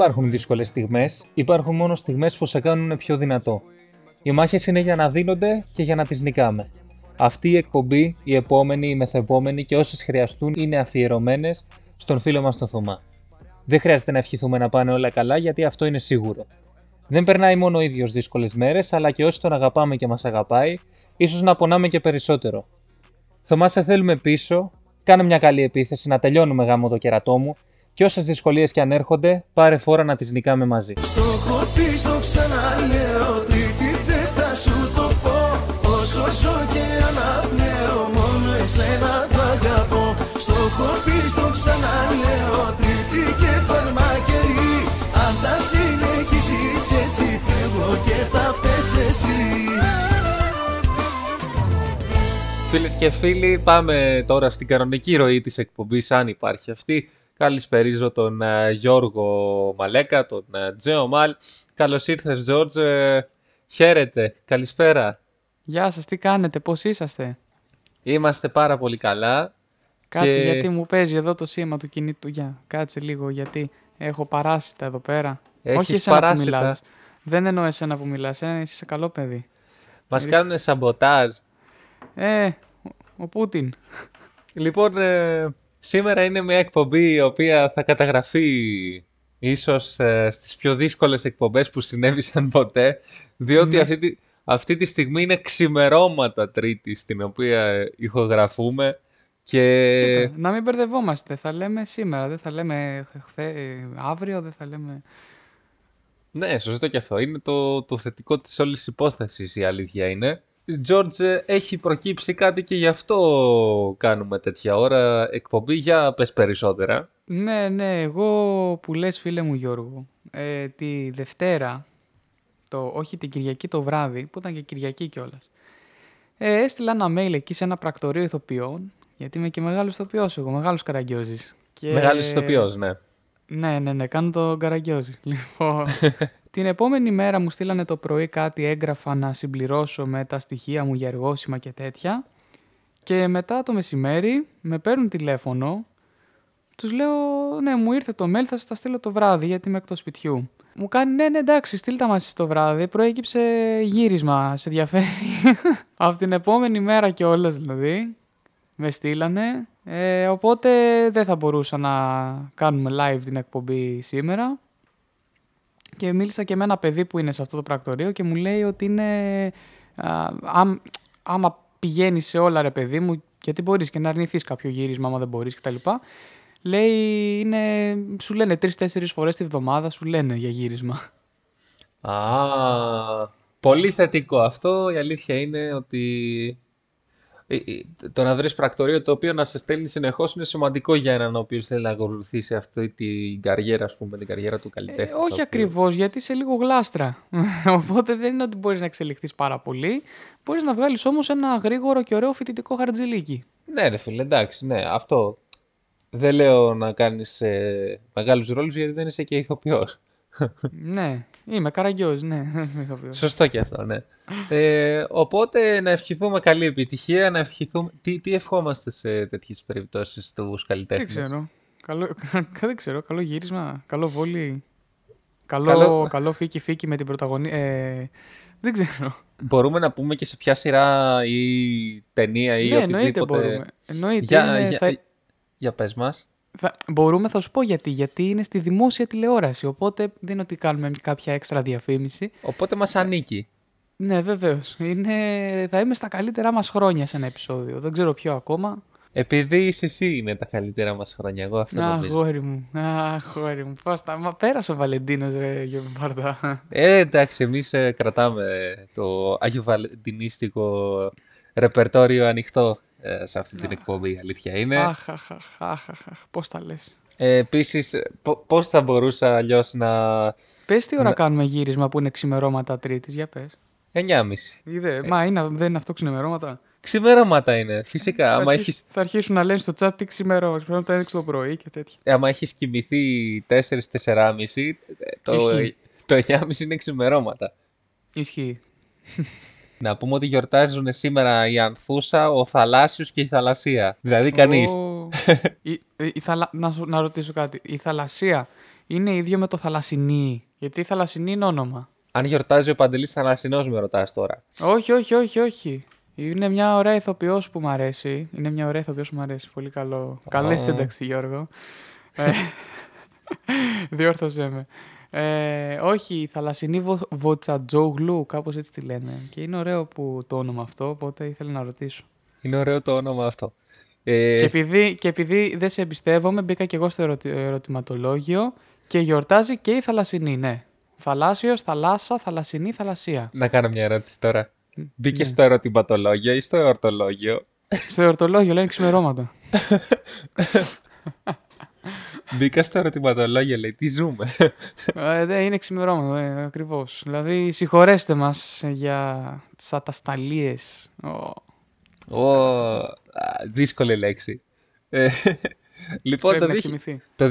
υπάρχουν δύσκολες στιγμές, υπάρχουν μόνο στιγμές που σε κάνουν πιο δυνατό. Οι μάχες είναι για να δίνονται και για να τις νικάμε. Αυτή η εκπομπή, η επόμενη, η μεθεπόμενη και όσες χρειαστούν είναι αφιερωμένες στον φίλο μας τον Θωμά. Δεν χρειάζεται να ευχηθούμε να πάνε όλα καλά γιατί αυτό είναι σίγουρο. Δεν περνάει μόνο ο ίδιος δύσκολες μέρες, αλλά και όσοι τον αγαπάμε και μας αγαπάει, ίσως να πονάμε και περισσότερο. Θωμά, σε θέλουμε πίσω, κάνε μια καλή επίθεση να τελειώνουμε γάμο το κερατό μου και όσες δυσκολίες και αν έρχονται, πάρε φόρα να τις νικάμε μαζί. Στο έχω πει, στο ξαναλέω Τρίτη δεν θα σου το πω Όσο ζω και αναπνέω Μόνο εσένα θα αγαπώ Στο έχω πει, στο ξαναλέω Τρίτη και φαρμακερή Αν τα συνεχίσεις έτσι φεύγω και θα φταίς εσύ Φίλες και φίλοι, πάμε τώρα στην κανονική ροή της εκπομπής, αν υπάρχει αυτή. Καλησπερίζω τον ε, Γιώργο Μαλέκα, τον uh, Τζέο Μαλ. Καλώς ήρθες, Τζόρτζ. Ε, χαίρετε. Καλησπέρα. Γεια σας, τι κάνετε, πώς είσαστε; Είμαστε πάρα πολύ καλά. Κάτσε, Και- γιατί μου παίζει εδώ το σήμα του κινήτου. Για, κάτσε λίγο, γιατί έχω παράσιτα εδώ πέρα. Έχεις Όχι εσένα παράσιτα; που μιλάς. Δεν εννοώ εσένα που μιλάς, ε, είσαι καλό παιδί. Μας κάνουν σαμποτάζ. Ε, ο- ο Πούτιν. Λοιπόν, ε, σήμερα είναι μια εκπομπή η οποία θα καταγραφεί ίσως ε, στις πιο δύσκολες εκπομπές που συνέβησαν ποτέ, διότι Ναι. αυτή, τη, αυτή τη στιγμή είναι ξημερώματα τρίτη στην οποία ε, ηχογραφούμε και Κοίτα, να μην μπερδευόμαστε. Θα λέμε σήμερα, δεν θα λέμε χθε, ε, αύριο, δεν θα λέμε. ναι, σωστό και αυτό. Είναι το, το θετικό της όλης υπόθεσης η αλήθεια είναι. George, ε, έχει προκύψει κάτι και γι' αυτό κάνουμε τέτοια ώρα εκπομπή. Για πες περισσότερα. Ναι, ναι, εγώ που λες φίλε μου Γιώργο, ε, τη Δευτέρα, το, όχι την Κυριακή το βράδυ, που ήταν και Κυριακή κιόλας. Ε, έστειλα ένα mail εκεί σε ένα πρακτορείο ηθοποιών, γιατί είμαι και μεγάλος ηθοποιός εγώ, μεγάλος καραγκιόζης. Και... Μεγάλος ηθοποιός, ναι. Ναι, ναι, ναι, κάνω το καραγκιόζη. Λοιπόν, την επόμενη μέρα μου στείλανε το πρωί κάτι έγγραφα να συμπληρώσω με τα στοιχεία μου για εργόσημα και τέτοια. Και μετά το μεσημέρι με παίρνουν τηλέφωνο. Τους λέω, ναι, μου ήρθε το mail, θα σας τα στείλω το βράδυ γιατί είμαι εκτός σπιτιού. Μου κάνει, ναι, ναι, εντάξει, στείλτε μας το βράδυ. Προέκυψε γύρισμα, σε ενδιαφέρει. Από την επόμενη μέρα και δηλαδή, με στείλανε. Ε, οπότε δεν θα μπορούσα να κάνουμε live την εκπομπή σήμερα. Και μίλησα και με ένα παιδί που είναι σε αυτό το πρακτορείο και μου λέει ότι είναι... Α, άμ- άμα πηγαίνεις σε όλα ρε παιδί μου, γιατί μπορείς και να αρνηθείς κάποιο γύρισμα άμα δεν μπορείς κτλ. Λέει, είναι, σου λένε τρεις-τέσσερις φορές τη βδομάδα, σου λένε για γύρισμα. Α, πολύ θετικό αυτό. Η αλήθεια είναι ότι ε, ε, το να βρεις πρακτορείο το οποίο να σε στέλνει συνεχώς είναι σημαντικό για έναν ο οποίος θέλει να ακολουθήσει αυτή την καριέρα, ας πούμε, την καριέρα του Ε, καλλιτέχνη. όχι το οποίο- ακριβώς, γιατί είσαι λίγο γλάστρα. Οπότε δεν είναι ότι μπορείς να εξελιχθείς πάρα πολύ. Μπορείς να βγάλεις όμως ένα γρήγορο και ωραίο φοιτητικό χαρτζηλίκι. Ναι ρε φίλε, εντάξει, ναι, αυτό. Δεν λέω να κάνεις ε, μεγάλους ρόλους γιατί δεν είσαι και ηθοποιός. Ναι, είμαι καραγκιόζης, ναι. είμαι ηθοποιός. Σωστό και αυτό, ναι. Ε, οπότε να ευχηθούμε καλή επιτυχία, να ευχηθούμε... Τι, τι ευχόμαστε σε τέτοιες περιπτώσεις στους Δεν καλλιτέχνες. ξέρω. Καλό, δεν ξέρω. Καλό γύρισμα, καλό βόλι. Καλό, Καλό- καλό φίκι φίκι με την πρωταγωνία. Ε, δεν ξέρω. Μπορούμε να πούμε και σε ποια σειρά ή ταινία ή ναι, εννοείται οτιδήποτε. μπορούμε. Εννοείται. Για, είναι- για, θα- για πες μας. Θα- μπορούμε, θα σου πω γιατί. Γιατί είναι στη δημόσια τηλεόραση. Οπότε δεν είναι ότι κάνουμε κάποια έξτρα διαφήμιση. Οπότε μας ανήκει. Ναι, βεβαίως. Θα είμαι στα καλύτερά μας χρόνια σε ένα επεισόδιο. Δεν ξέρω ποιο ακόμα. Επειδή είσαι εσύ είναι τα καλύτερα μας χρόνια. Εγώ αυτό νομίζω. Αγόρι μου. Αγόρι μου. Πώς τα... Μα πέρασε ο Βαλεντίνος ρε Γιώργο Μπάρτα. Ε, εντάξει, εμείς ε, κρατάμε το Άγιο Βαλεντινίστικο ρεπερτόριο ανοιχτό ε, σε αυτή την εκπομπή, η αλήθεια είναι. Αχ, αχ, αχ, αχ, αχ, αχ. Πώς τα λες. Ε, επίσης, ε, πο- πώς θα μπορούσα αλλιώς να... Πες τι ώρα Να- κάνουμε γύρισμα που είναι ξημερώματα Τρίτης, για πες. 9.30. Είδε, μα είναι, δεν είναι αυτό ξημερώματα; Ξημερώματα είναι, φυσικά. Θα, Άμα αρχίσ- έχεις, θα αρχίσουν να λένε στο chat τι ξημερώματα. Πρέπει να τα έδειξε το πρωί και τέτοια. άμα έχεις κοιμηθεί 4-4,5, το, Ισχύει. το 9,5 είναι ξημερώματα. Ισχύει. Να πούμε ότι γιορτάζουν σήμερα η Ανθούσα, ο Θαλάσσιος και η Θαλασσία. Δηλαδή κανείς. Ω, η, η- η θαλα... να, σου- να ρωτήσω κάτι. Η θαλασσία είναι ίδιο με το θαλασσινή. Γιατί η θαλασσινή είναι όνομα. Αν γιορτάζει ο Παντελής Θαλασσινός με ρωτάς τώρα. Όχι, όχι, όχι, όχι. Είναι μια ωραία ηθοποιός που μου αρέσει. Είναι μια ωραία ηθοποιός που μου αρέσει. Πολύ καλό. Καλή Α. σύνταξη, Γιώργο. ε, διόρθωσέ με. Ε, όχι, η θαλασσινή βο, Βοτσατζόγλου, κάπως έτσι τη λένε. Και είναι ωραίο που το όνομα αυτό, οπότε ήθελα να ρωτήσω. Είναι ωραίο το όνομα αυτό. Ε, Και, επειδή, και επειδή δεν σε εμπιστεύομαι, μπήκα και εγώ στο ερωτη- ερωτηματολόγιο και γιορτάζει και η θαλασσινή, ναι. Θαλάσσιος, θαλάσσα, θαλασσινή, θαλασσία. Να κάνω μια ερώτηση τώρα. Μπήκε ναι. στο ερωτηματολόγιο ή στο εορτολόγιο; στο ερωτολόγιο λένε ξημερώματα. Μπήκα στο ερωτηματολόγιο, λέει, τι ζούμε. Ε, ναι, είναι ξημερώματα, ε, ακριβώς. Δηλαδή, συγχωρέστε μας για τις ατασταλίες. Ω, Ω, α, δύσκολη λέξη. Ε, λοιπόν, πρέπει το, να δι- κοιμηθεί. το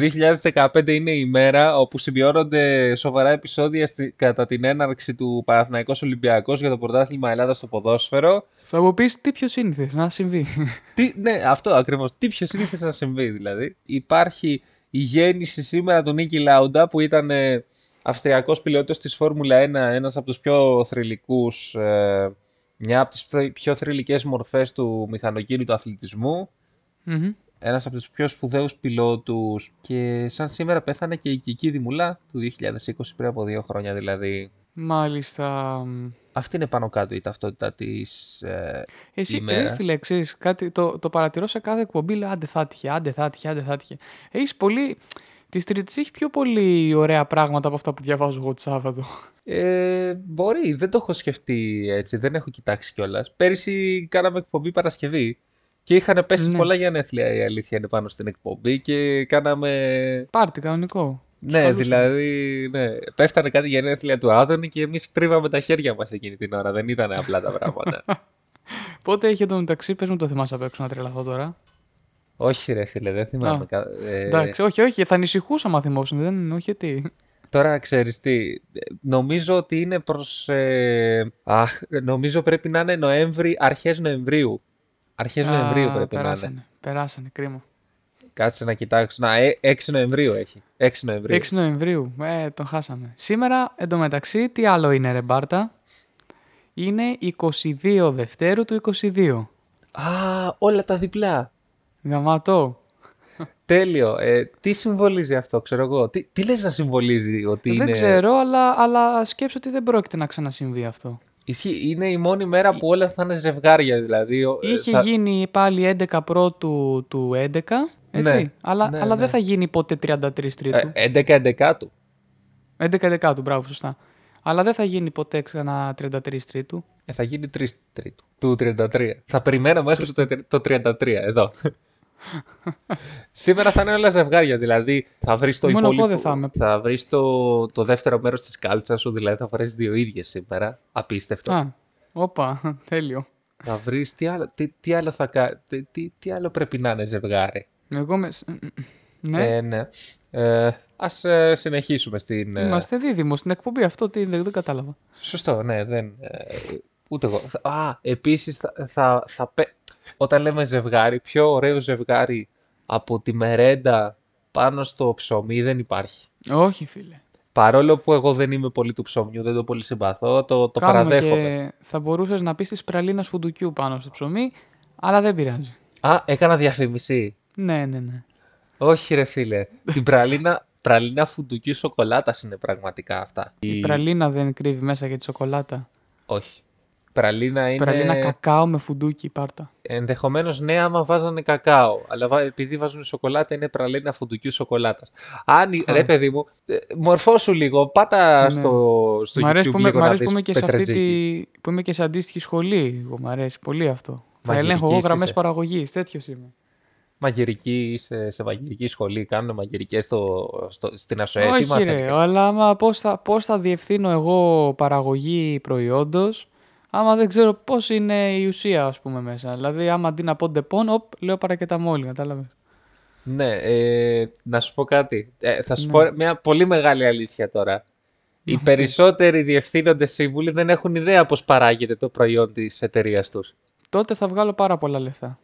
2015 είναι η μέρα όπου σημειώνονται σοβαρά επεισόδια στη- κατά την έναρξη του Παναθηναϊκός Ολυμπιακός για το πρωτάθλημα Ελλάδας στο ποδόσφαιρο. Θα μου πεις τι πιο σύνηθες να συμβεί. Τι, ναι, αυτό ακριβώς. Τι πιο σύνηθες να συμβεί δηλαδή. Υπάρχει η γέννηση σήμερα του Νίκη Λάουντα που ήταν ε, Αυστριακός πιλότος της Φόρμουλα 1, ένας από τους πιο θρηλυκούς, ε, μια από τις πιο- πιο θρηλυκές μορφές του μηχανοκίνητου αθλητισμού. Μμμ. Ένας από τους πιο σπουδαίους πιλότους και σαν σήμερα πέθανε και η Κική Δημουλά του 2020 πριν από δύο χρόνια δηλαδή. Μάλιστα. Αυτή είναι πάνω κάτω η ταυτότητα της ε, Εσύ, ημέρας. ρε φίλε, ξέρεις, κάτι, το, το παρατηρώ σε κάθε εκπομπή, λέω άντε θα τύχε, άντε θα τύχε, άντε θα τύχε. Έχεις πολύ, της Τρίτης έχει πιο πολύ ωραία πράγματα από αυτά που διαβάζω εγώ το Σάββατο. Ε, μπορεί, δεν το έχω σκεφτεί έτσι, δεν έχω κοιτάξει κιόλας. Πέρυσι κάναμε εκπομπή Παρασκευή και είχαν πέσει Ναι. πολλά γενέθλια η αλήθεια είναι πάνω στην εκπομπή και κάναμε. Πάρτι, κανονικό. Τους Ναι, καλούσαμε. δηλαδή, ναι, πέφτανε κάτι γενέθλια του Άδωνη και εμείς τρίβαμε τα χέρια μας εκείνη την ώρα. Δεν ήταν απλά τα πράγματα. Πότε έχει εντωμεταξύ, πες μου το θυμάσαι απ' έξω να τρελαθώ τώρα. όχι, ρε φίλε, δεν θυμάμαι. Α, κα- ε, Εντάξει, όχι, όχι, θα ανησυχούσα μα θυμόσουν, δεν, όχι τι. Τώρα ξέρεις τι, νομίζω ότι είναι προς... Ε, αχ, νομίζω πρέπει να είναι Νοέμβρη, αρχές Νοεμβρίου. Αρχές Α, Νοεμβρίου πρέπει να είναι. περάσανε, περάσανε, κρίμα. Κάτσε να κοιτάξω. Να, ε, 6 Νοεμβρίου έχει. 6 Νοεμβρίου. 6 Νοεμβρίου, ε, τον χάσαμε. Σήμερα, εντωμεταξύ, τι άλλο είναι ρε Μπάρτα; Είναι 22 Δευτέρου του 22. Α, όλα τα διπλά. Γαμάτο. Τέλειο. Ε, τι συμβολίζει αυτό, ξέρω εγώ; Τι, τι λες να συμβολίζει ότι Δεν είναι... ξέρω, αλλά, αλλά σκέψω ότι δεν πρόκειται να ξανασυμβεί αυτό. Ισχύει, είναι η μόνη μέρα που όλα θα είναι ζευγάρια, δηλαδή. ο- ε, Είχε θα- γίνει πάλι 11 πρώτου του 11, έτσι. Ναι, αλλά ναι, αλλά ναι. δεν θα γίνει ποτέ 33 τρίτου. Ε, 11-11 του. 11 του, μπράβο, σωστά. Αλλά δεν θα γίνει ποτέ ξανά 33 τρίτου. Ε, θα γίνει 3 τρίτου. Του 33. Θα περιμένω μέχρι το, το 33, εδώ. Σήμερα θα είναι όλα ζευγάρια, δηλαδή θα βρεις το Μόνο εγώ υπόλοιπο... δεν θα είμαι. θα βρεις το, το δεύτερο μέρος της κάλτσας σου, δηλαδή θα φορέσεις δύο ίδιες σήμερα. Απίστευτο. Α, όπα, τέλειο. Θα βρεις τι άλλο, τι, τι άλλο θα κα... τι, τι, τι άλλο πρέπει να είναι ζευγάρι. Εγώ με... Ναι, Ε, ναι. Ε, ας ε, συνεχίσουμε στην... ε, είμαστε δίδυμο στην εκπομπή αυτό, τι, δεν, δεν κατάλαβα. Σωστό, ναι, δεν. ε, ούτε εγώ. Θα- Α, επίσης θα, θα, θα πε- όταν λέμε ζευγάρι, πιο ωραίο ζευγάρι από τη μερέντα πάνω στο ψωμί δεν υπάρχει. Όχι, φίλε. Παρόλο που εγώ δεν είμαι πολύ του ψωμιού, δεν το πολύ συμπαθώ, το, το Κάνουμε παραδέχομαι. και θα μπορούσες να πεις της πραλίνας φουντουκιού πάνω στο ψωμί, αλλά δεν πειράζει. Α, έκανα διαφήμιση. Ναι, ναι, ναι. Όχι ρε φίλε, την πραλίνα, πραλίνα φουντουκίου σοκολάτας είναι πραγματικά αυτά. Η πραλίνα δεν κρύβει μέσα και τη σοκολάτα. Όχι. Πραλίνα είναι... Πραλίνα κακάο με φουντούκι, πάρτα. Ενδεχομένως ναι, άμα βάζανε κακάο. Αλλά βα- επειδή βάζουν σοκολάτα, είναι πραλίνα φουντουκιού σοκολάτας. Αν, Α. ρε παιδί μου, ε, μορφώσου λίγο. Πάτα Ναι. στο, στο Μ' αρέσει YouTube που, είμαι, λίγο μ' να αρέσει που δεις είμαι και σε αυτή Πετρετζίκη. τη, που είμαι και σε αντίστοιχη σχολή. Εγώ, μ' αρέσει πολύ αυτό. Θα Μαγειρικής ελέγχω εγώ γραμμές είσαι. παραγωγής. Τέτοιος είμαι. Μαγειρική, σε, σε μαγειρική σχολή, κάνουν μαγειρικές στο, στο, στην ΑΣΟΕ. Τι Όχι, ρε, μαθαίνετε; αλλά άμα πώς θα, πώς θα διευθύνω εγώ παραγωγή προϊόντος, άμα δεν ξέρω πώς είναι η ουσία, ας πούμε, μέσα. Δηλαδή, άμα αντί να πω Depon, οπ, λέω παρακεταμόλη, κατάλαβες. Ναι, ε, να σου πω κάτι. Ε, θα σου πω μια πολύ μεγάλη αλήθεια τώρα. Οι περισσότεροι διευθύνοντες σύμβουλοι δεν έχουν ιδέα πώς παράγεται το προϊόν της εταιρείας τους. Τότε θα βγάλω πάρα πολλά λεφτά.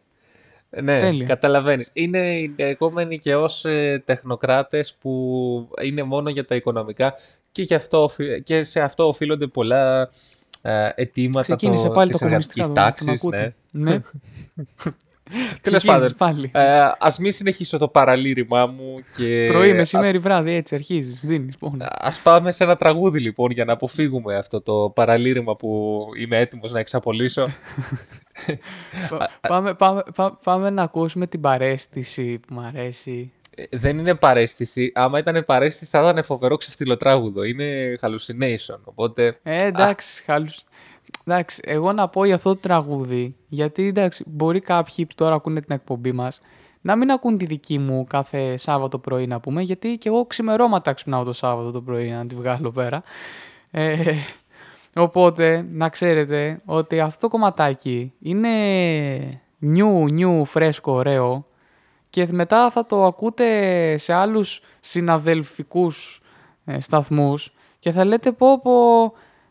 Ναι, Τέλεια. καταλαβαίνεις. Είναι οι λεγόμενοι και ως ε, τεχνοκράτες που είναι μόνο για τα οικονομικά και, γι' αυτό, οφει- και σε αυτό οφείλονται πολλά ε, αιτήματα Ξεκίνησε το, πάλι της το κομμουνιστικά. εργατικής εδώ, τον τάξης. ακούτε. Ναι. ναι. Τέλος Ξεκίνησες πάντων, πάλι. ε, ας μην συνεχίσω το παραλήρημά μου και Πρωί, ας, μεσημέρι, βράδυ, έτσι αρχίζεις, δίνεις πόνο. ας πάμε σε ένα τραγούδι λοιπόν για να αποφύγουμε αυτό το παραλήρημα που είμαι έτοιμος να εξαπολύσω. Πα- πάμε, πάμε, πά- πάμε να ακούσουμε την παρέστηση που μου αρέσει. Ε, Δεν είναι παρέστηση. Άμα ήταν παρέστηση θα ήταν φοβερό ξεφτυλοτράγουδο. Είναι hallucination. Οπότε. Ε, εντάξει, χάλους. Εντάξει, εγώ να πω για αυτό το τραγούδι, γιατί εντάξει, μπορεί κάποιοι που τώρα ακούνε την εκπομπή μας να μην ακούν τη δική μου κάθε Σάββατο πρωί να πούμε, γιατί και εγώ ξημερώματα ξυπνάω το Σάββατο το πρωί να τη βγάλω πέρα. Ε, οπότε, να ξέρετε ότι αυτό το κομματάκι είναι νιου, νιου, φρέσκο, ωραίο και μετά θα το ακούτε σε άλλους συναδελφικούς ε, σταθμούς και θα λέτε πω πω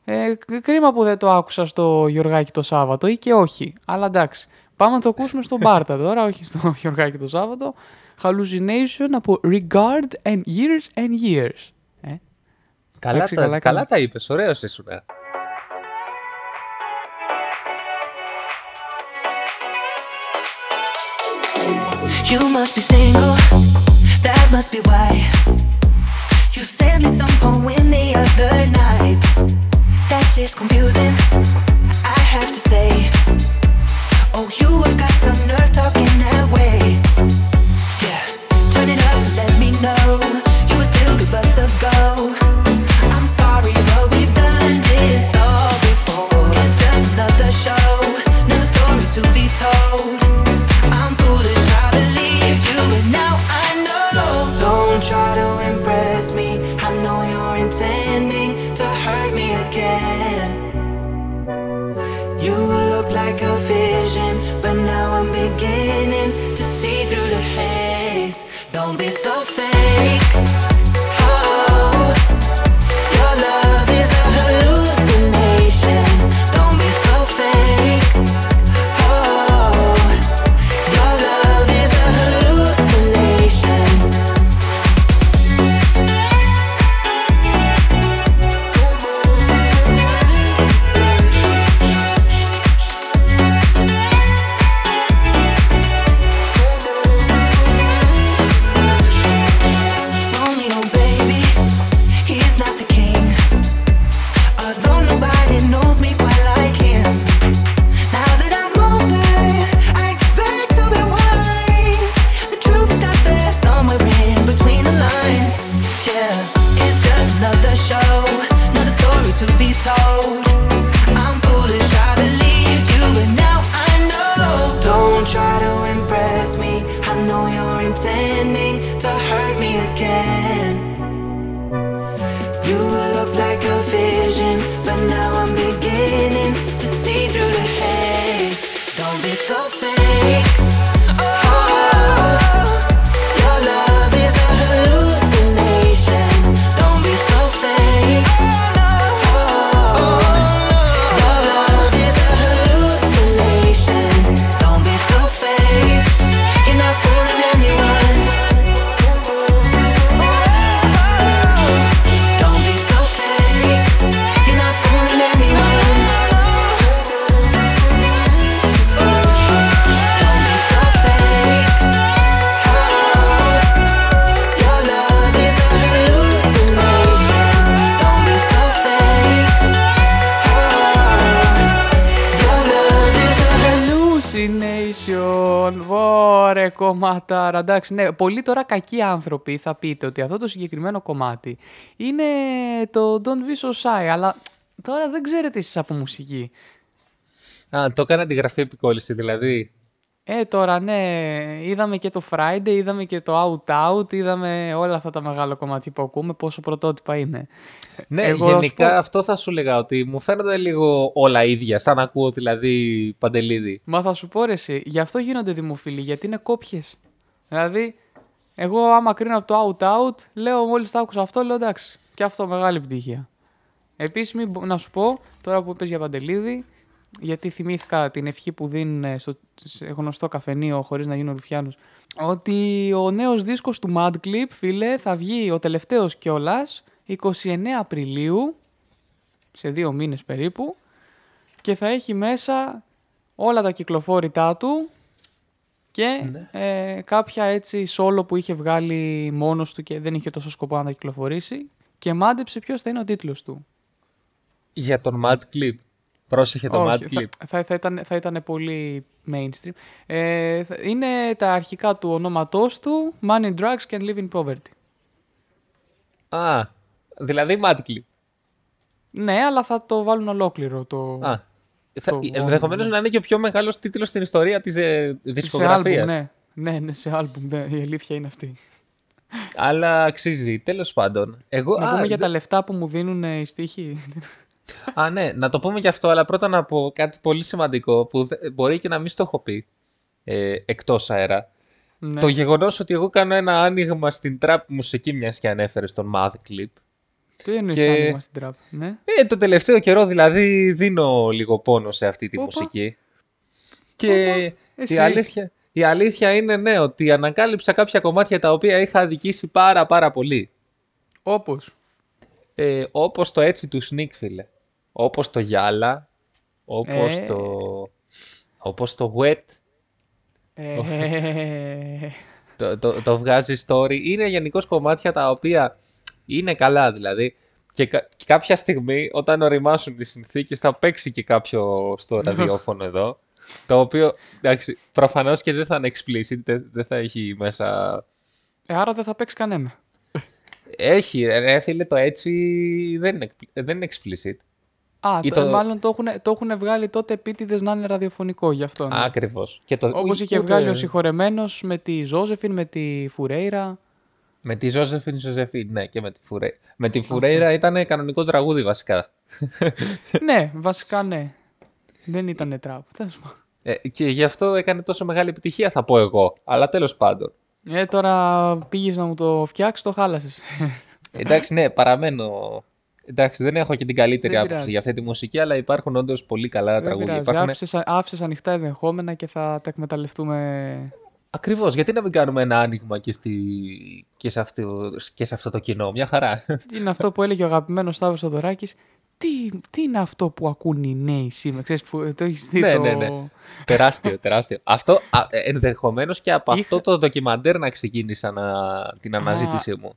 ε, κρίμα που δεν το άκουσα στο Γιωργάκι το Σάββατο ή και όχι. Αλλά εντάξει, πάμε να το ακούσουμε στον Μπάρτα τώρα, όχι στο Γιωργάκι το Σάββατο. Hallucination από Regard and Years and Years. Ε, Καλά, Εντάξει, τα, καλά, καλά, καλά. τα είπες. Ωραίος ήσουν. You must be single, that must be why. You sent me some poem the other night. That shit's confusing, I have to say. Oh, you have got some nerve talking that way. Yeah, turn it up to let me know you would still give us a go. I'm sorry, but we've done this all before. It's just another show, another story to be told. again. Βόρε κομματάρα. Εντάξει, ναι, πολλοί τώρα κακοί άνθρωποι θα πείτε ότι αυτό το συγκεκριμένο κομμάτι είναι το Don't Be So Shy, αλλά τώρα δεν ξέρετε εσείς από μουσική. Α, το έκανα τη γραφή επικόλληση δηλαδή. Ε, τώρα ναι, είδαμε και το Friday, είδαμε και το Out Out, είδαμε όλα αυτά τα μεγάλα κομμάτια που ακούμε, πόσο πρωτότυπα είναι. Ναι, Εγώ, ας γενικά πω- αυτό θα σου λέγα ότι μου φαίνονται λίγο όλα ίδια, σαν να ακούω δηλαδή Παντελίδη. Μα θα σου πω ρε εσύ, γι' αυτό γίνονται δημοφιλοί, γιατί είναι κόπιες. Δηλαδή, εγώ άμα κρίνω από το Out Out, λέω μόλις τα άκουσα αυτό, λέω εντάξει, και αυτό μεγάλη επιτυχία. Επίσης, μην μπο- να σου πω, τώρα που είπες για Παντελίδη, γιατί θυμήθηκα την ευχή που δίνουν στο σε γνωστό καφενείο χωρίς να γίνω ρουφιάνος, ότι ο νέος δίσκος του Mad Clip, φίλε, θα βγει ο τελευταίος κιόλας, 29 Απριλίου, σε δύο μήνες περίπου, και θα έχει μέσα όλα τα κυκλοφόρητά του και ε, κάποια έτσι solo που είχε βγάλει μόνος του και δεν είχε τόσο σκοπό να τα κυκλοφορήσει και μάντεψε ποιος θα είναι ο τίτλος του. Για τον Mad Clip. Πρόσεχε το Mad Όχι, Clip. θα, θα, θα, ήταν, θα ήταν πολύ mainstream. Ε, θα- είναι τα αρχικά του ονόματός του Money, Drugs and Live in Poverty. Α, δηλαδή Mad Clip. Ναι, αλλά θα το βάλουν ολόκληρο το... Α, θα, το ενδεχομένως όνομα, να είναι και ο πιο μεγάλος τίτλος στην ιστορία της ε, σε δισκογραφία. άλμπουμ, ναι. Ναι, ναι, σε άλμπουμ, ναι, η αλήθεια είναι αυτή. Αλλά αξίζει. Τέλος πάντων. Εγώ, Να α, πούμε για δε- τα λεφτά που μου δίνουν ε, οι στοίχοι. Α, ναι, να το πούμε και αυτό, αλλά πρώτα να πω κάτι πολύ σημαντικό που δε- μπορεί και να μην στο έχω πει ε, εκτός αέρα. ναι. Το γεγονός ότι εγώ κάνω ένα άνοιγμα στην trap μουσική, μιας και ανέφερες στον Mad Clip. Τι εννοείς και- άνοιγμα στην τραπ, ναι; Ε, το τελευταίο καιρό δηλαδή δίνω λίγο πόνο σε αυτή τη Όπα. μουσική. Και Εσύ. η αλήθεια, η αλήθεια είναι ναι, ότι ανακάλυψα κάποια κομμάτια τα οποία είχα αδικήσει πάρα πάρα πολύ. Όπως; Ε, όπως το έτσι του Sneak, φίλε. Όπως το Γιάλα, όπως Ε. το... Όπως το Wet, Ε, το, το, το βγάζει story. Είναι γενικώς κομμάτια τα οποία είναι καλά δηλαδή. Και, κα- και κάποια στιγμή όταν οριμάσουν οι συνθήκες θα παίξει και κάποιο στο ραδιόφωνο εδώ. Το οποίο, εντάξει, προφανώς και δεν θα είναι explicit, δεν, δεν θα έχει μέσα... ε, άρα δεν θα παίξει κανένα. Έχει, ρε, ρε φίλε, το έτσι δεν είναι, expli- δεν είναι explicit. Α, Ή το, το- μάλλον το έχουν, το έχουν βγάλει τότε επίτηδες να είναι ραδιοφωνικό γι' αυτό. Ναι. Ακριβώς. Και το, Όπως ου- είχε ούτε- βγάλει ο συγχωρεμένος με τη Ζώζεφιν, με τη Φουρέιρα. Με τη Ζώζεφιν Ζωζεφίν, ναι, και με τη Φουρέιρα. Με τη Φουρέιρα ήταν κανονικό τραγούδι βασικά. ναι, βασικά ναι. Δεν ήταν τραπ. Τέλος πάντων. Ε, και γι' αυτό έκανε τόσο μεγάλη επιτυχία, θα πω εγώ. Αλλά τέλος πάντων. Ε, τώρα πήγες να μου το φτιάξεις, το χάλασες. Εντάξει, ναι, παραμένω. Εντάξει, δεν έχω και την καλύτερη Δεν άποψη πειράζει. για αυτή τη μουσική, αλλά υπάρχουν όντως πολύ καλά Δεν τραγούδια. πειράζει. Υπάρχουν... Άφησες, άφησες ανοιχτά ενδεχόμενα και θα τα εκμεταλλευτούμε. Ακριβώς, γιατί να μην κάνουμε ένα άνοιγμα και, στη... και, σε αυτό... και σε αυτό το κοινό; Μια χαρά. είναι αυτό που έλεγε ο αγαπημένος Σταύρος Θοδωράκης. Τι, τι είναι αυτό που ακούν οι νέοι σήμερα, ξέρεις που το έχεις δει Ναι, το... ναι, ναι. τεράστιο, τεράστιο. Αυτό ενδεχομένως και από Είχα- αυτό το ντοκιμαντέρ να ξεκίνησα να... την αναζήτησή μου.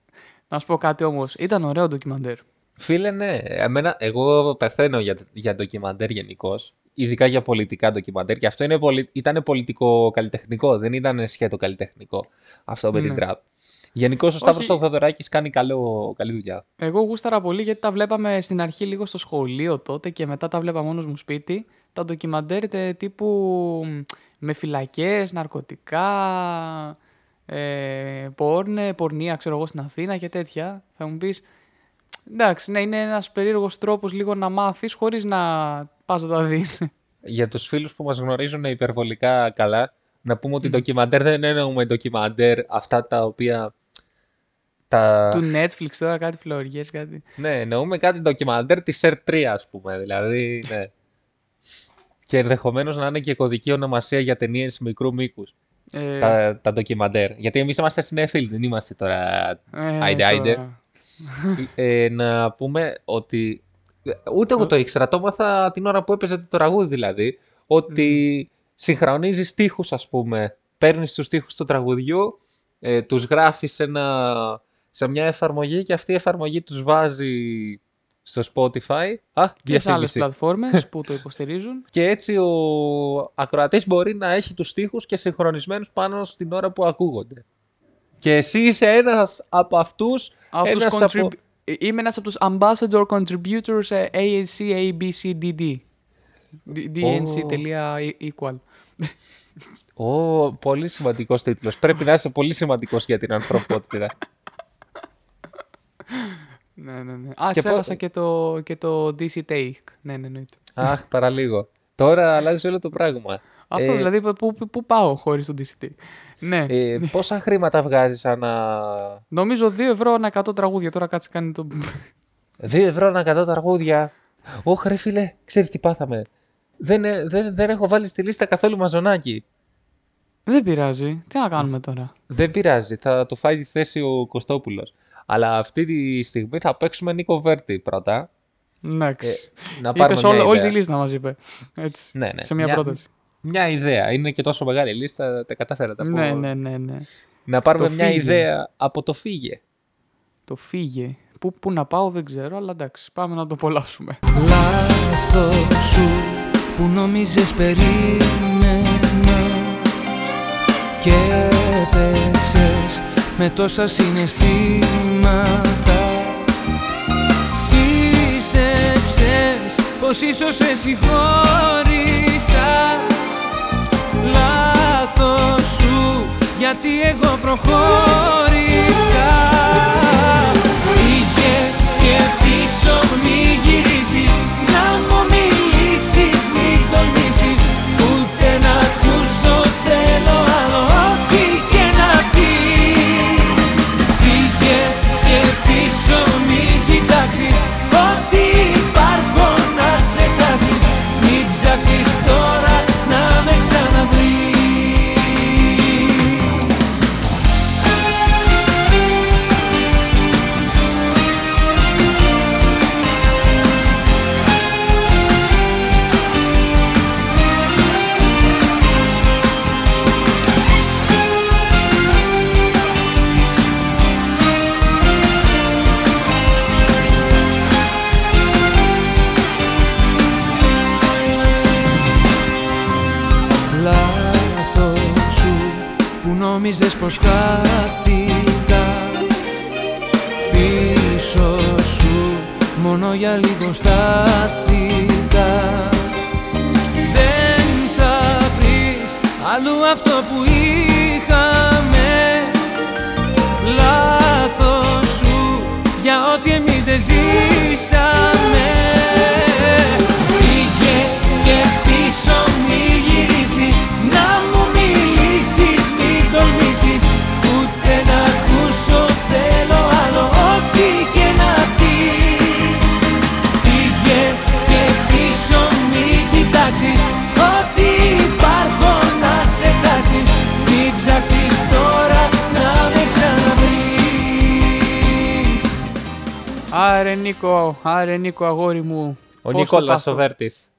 Να σου πω κάτι όμως, ήταν ωραίο ντοκιμαντέρ. Φίλε, ναι. Εμένα, εγώ πεθαίνω για, για ντοκιμαντέρ γενικώς. Ειδικά για πολιτικά ντοκιμαντέρ. Και αυτό είναι πολι... ήταν πολιτικό καλλιτεχνικό. Δεν ήταν σχέτο καλλιτεχνικό. Αυτό με Ναι. την τραπ. Γενικώς ο Σταύρος Όχι. ο Θοδωράκης κάνει καλό, καλή δουλειά. Εγώ γούσταρα πολύ γιατί τα βλέπαμε στην αρχή λίγο στο σχολείο τότε και μετά τα βλέπα μόνος μου σπίτι. Τα ντοκιμαντέρ τε- τύπου μ, με φυλακές, ναρκωτικά, ε, πόρνε, πορνεία ξέρω εγώ στην Αθήνα και τέτοια. Θα μου πεις, εντάξει, ναι, είναι ένας περίεργος τρόπος λίγο να μάθεις χωρίς να πας να τα δεις. Για τους φίλους που μας γνωρίζουν υπερβολικά καλά, να πούμε ότι ντοκιμαντέρ δεν εννοούμε ντοκιμαντέρ αυτά τα οποία... Τα... Του Netflix τώρα κάτι φλωριές, κάτι. Ναι, εννοούμε κάτι ντοκιμαντέρ της SER3 ας πούμε, δηλαδή, ναι. Και ενδεχομένως να είναι και κωδική ονομασία για ταινίες μικρού μήκους. Ε, Τα, τα ντοκιμαντέρ. Γιατί εμείς είμαστε συνέφιλοι, δεν είμαστε τώρα. ε, άιντε, άιντε. τώρα. Ε, να πούμε ότι. Ούτε εγώ το ήξερα, το έμαθα την ώρα που έπαιζε το τραγούδι δηλαδή. Ότι συγχρονίζεις στίχους, ας πούμε. Παίρνεις τους στίχους του τραγουδιού, ε, τους γράφεις σε, ένα, σε μια εφαρμογή και αυτή η εφαρμογή τους βάζει στο Spotify. Α, Και σε άλλες διαφήμιση. πλατφόρμες που το υποστηρίζουν. Και έτσι ο ακροατής μπορεί να έχει τους στίχους και συγχρονισμένους πάνω στην ώρα που ακούγονται. Και εσύ είσαι ένας από αυτούς, Από τους ένας από... contrib- Ε, Είμαι ένας από τους ambassador contributors ε, AAC ABCDD. D- DNC.equal. Ω, πολύ σημαντικός τίτλος. Πρέπει να είσαι πολύ σημαντικός για την ανθρωπότητα. Ναι, ναι, ναι. Α, Και ξέχασα πο- και το, και το DC Take. Ναι, ναι, εννοείται. Αχ, παραλίγο. Τώρα αλλάζει όλο το πράγμα. Αυτό Ε, δηλαδή, πού, πού, πού πάω χωρίς το DC Take. Ναι. Ε, πόσα χρήματα βγάζεις ανά... Νομίζω 2 ευρώ ένα 100 τραγούδια. Τώρα κάτσε κάνει το... 2 ευρώ ανά 100 τραγούδια. Ωχ, ρε φίλε, ξέρεις τι πάθαμε. Δεν, ε, δεν, δεν έχω βάλει στη λίστα καθόλου μαζονάκι. Δεν πειράζει. Τι να κάνουμε τώρα; Δεν πειράζει, θα το φάει τη θέση ο Κωστόπουλος. Αλλά αυτή τη στιγμή θα παίξουμε Νίκο Βέρτη πρώτα. Εντάξει. Να πάρουμε Είπες μια όλη, όλη ιδέα. τη λίστα μας είπε. Έτσι. Ναι, ναι. Σε μια, πρόταση. Μια ιδέα. Είναι και τόσο μεγάλη λίστα, τα κατάφερα να πω. Ναι, ναι, ναι, ναι. Να πάρουμε Το μια φύγε. ιδέα από το φύγε. Το φύγε. Πού, πού να πάω δεν ξέρω, αλλά εντάξει. Πάμε να το απολαύσουμε. Λάθος σου που νόμιζες περίμενα και έπεσες με τόσα συναισθήματα Πίστεψες πως ίσως σε συγχώρησα γιατί εγώ προχώρησα. Πήγε και πίσω μη γυρίσεις άρε Νίκο αγόρι μου. Ο Πώς το Νικόλας πας ο το- Βέρτης.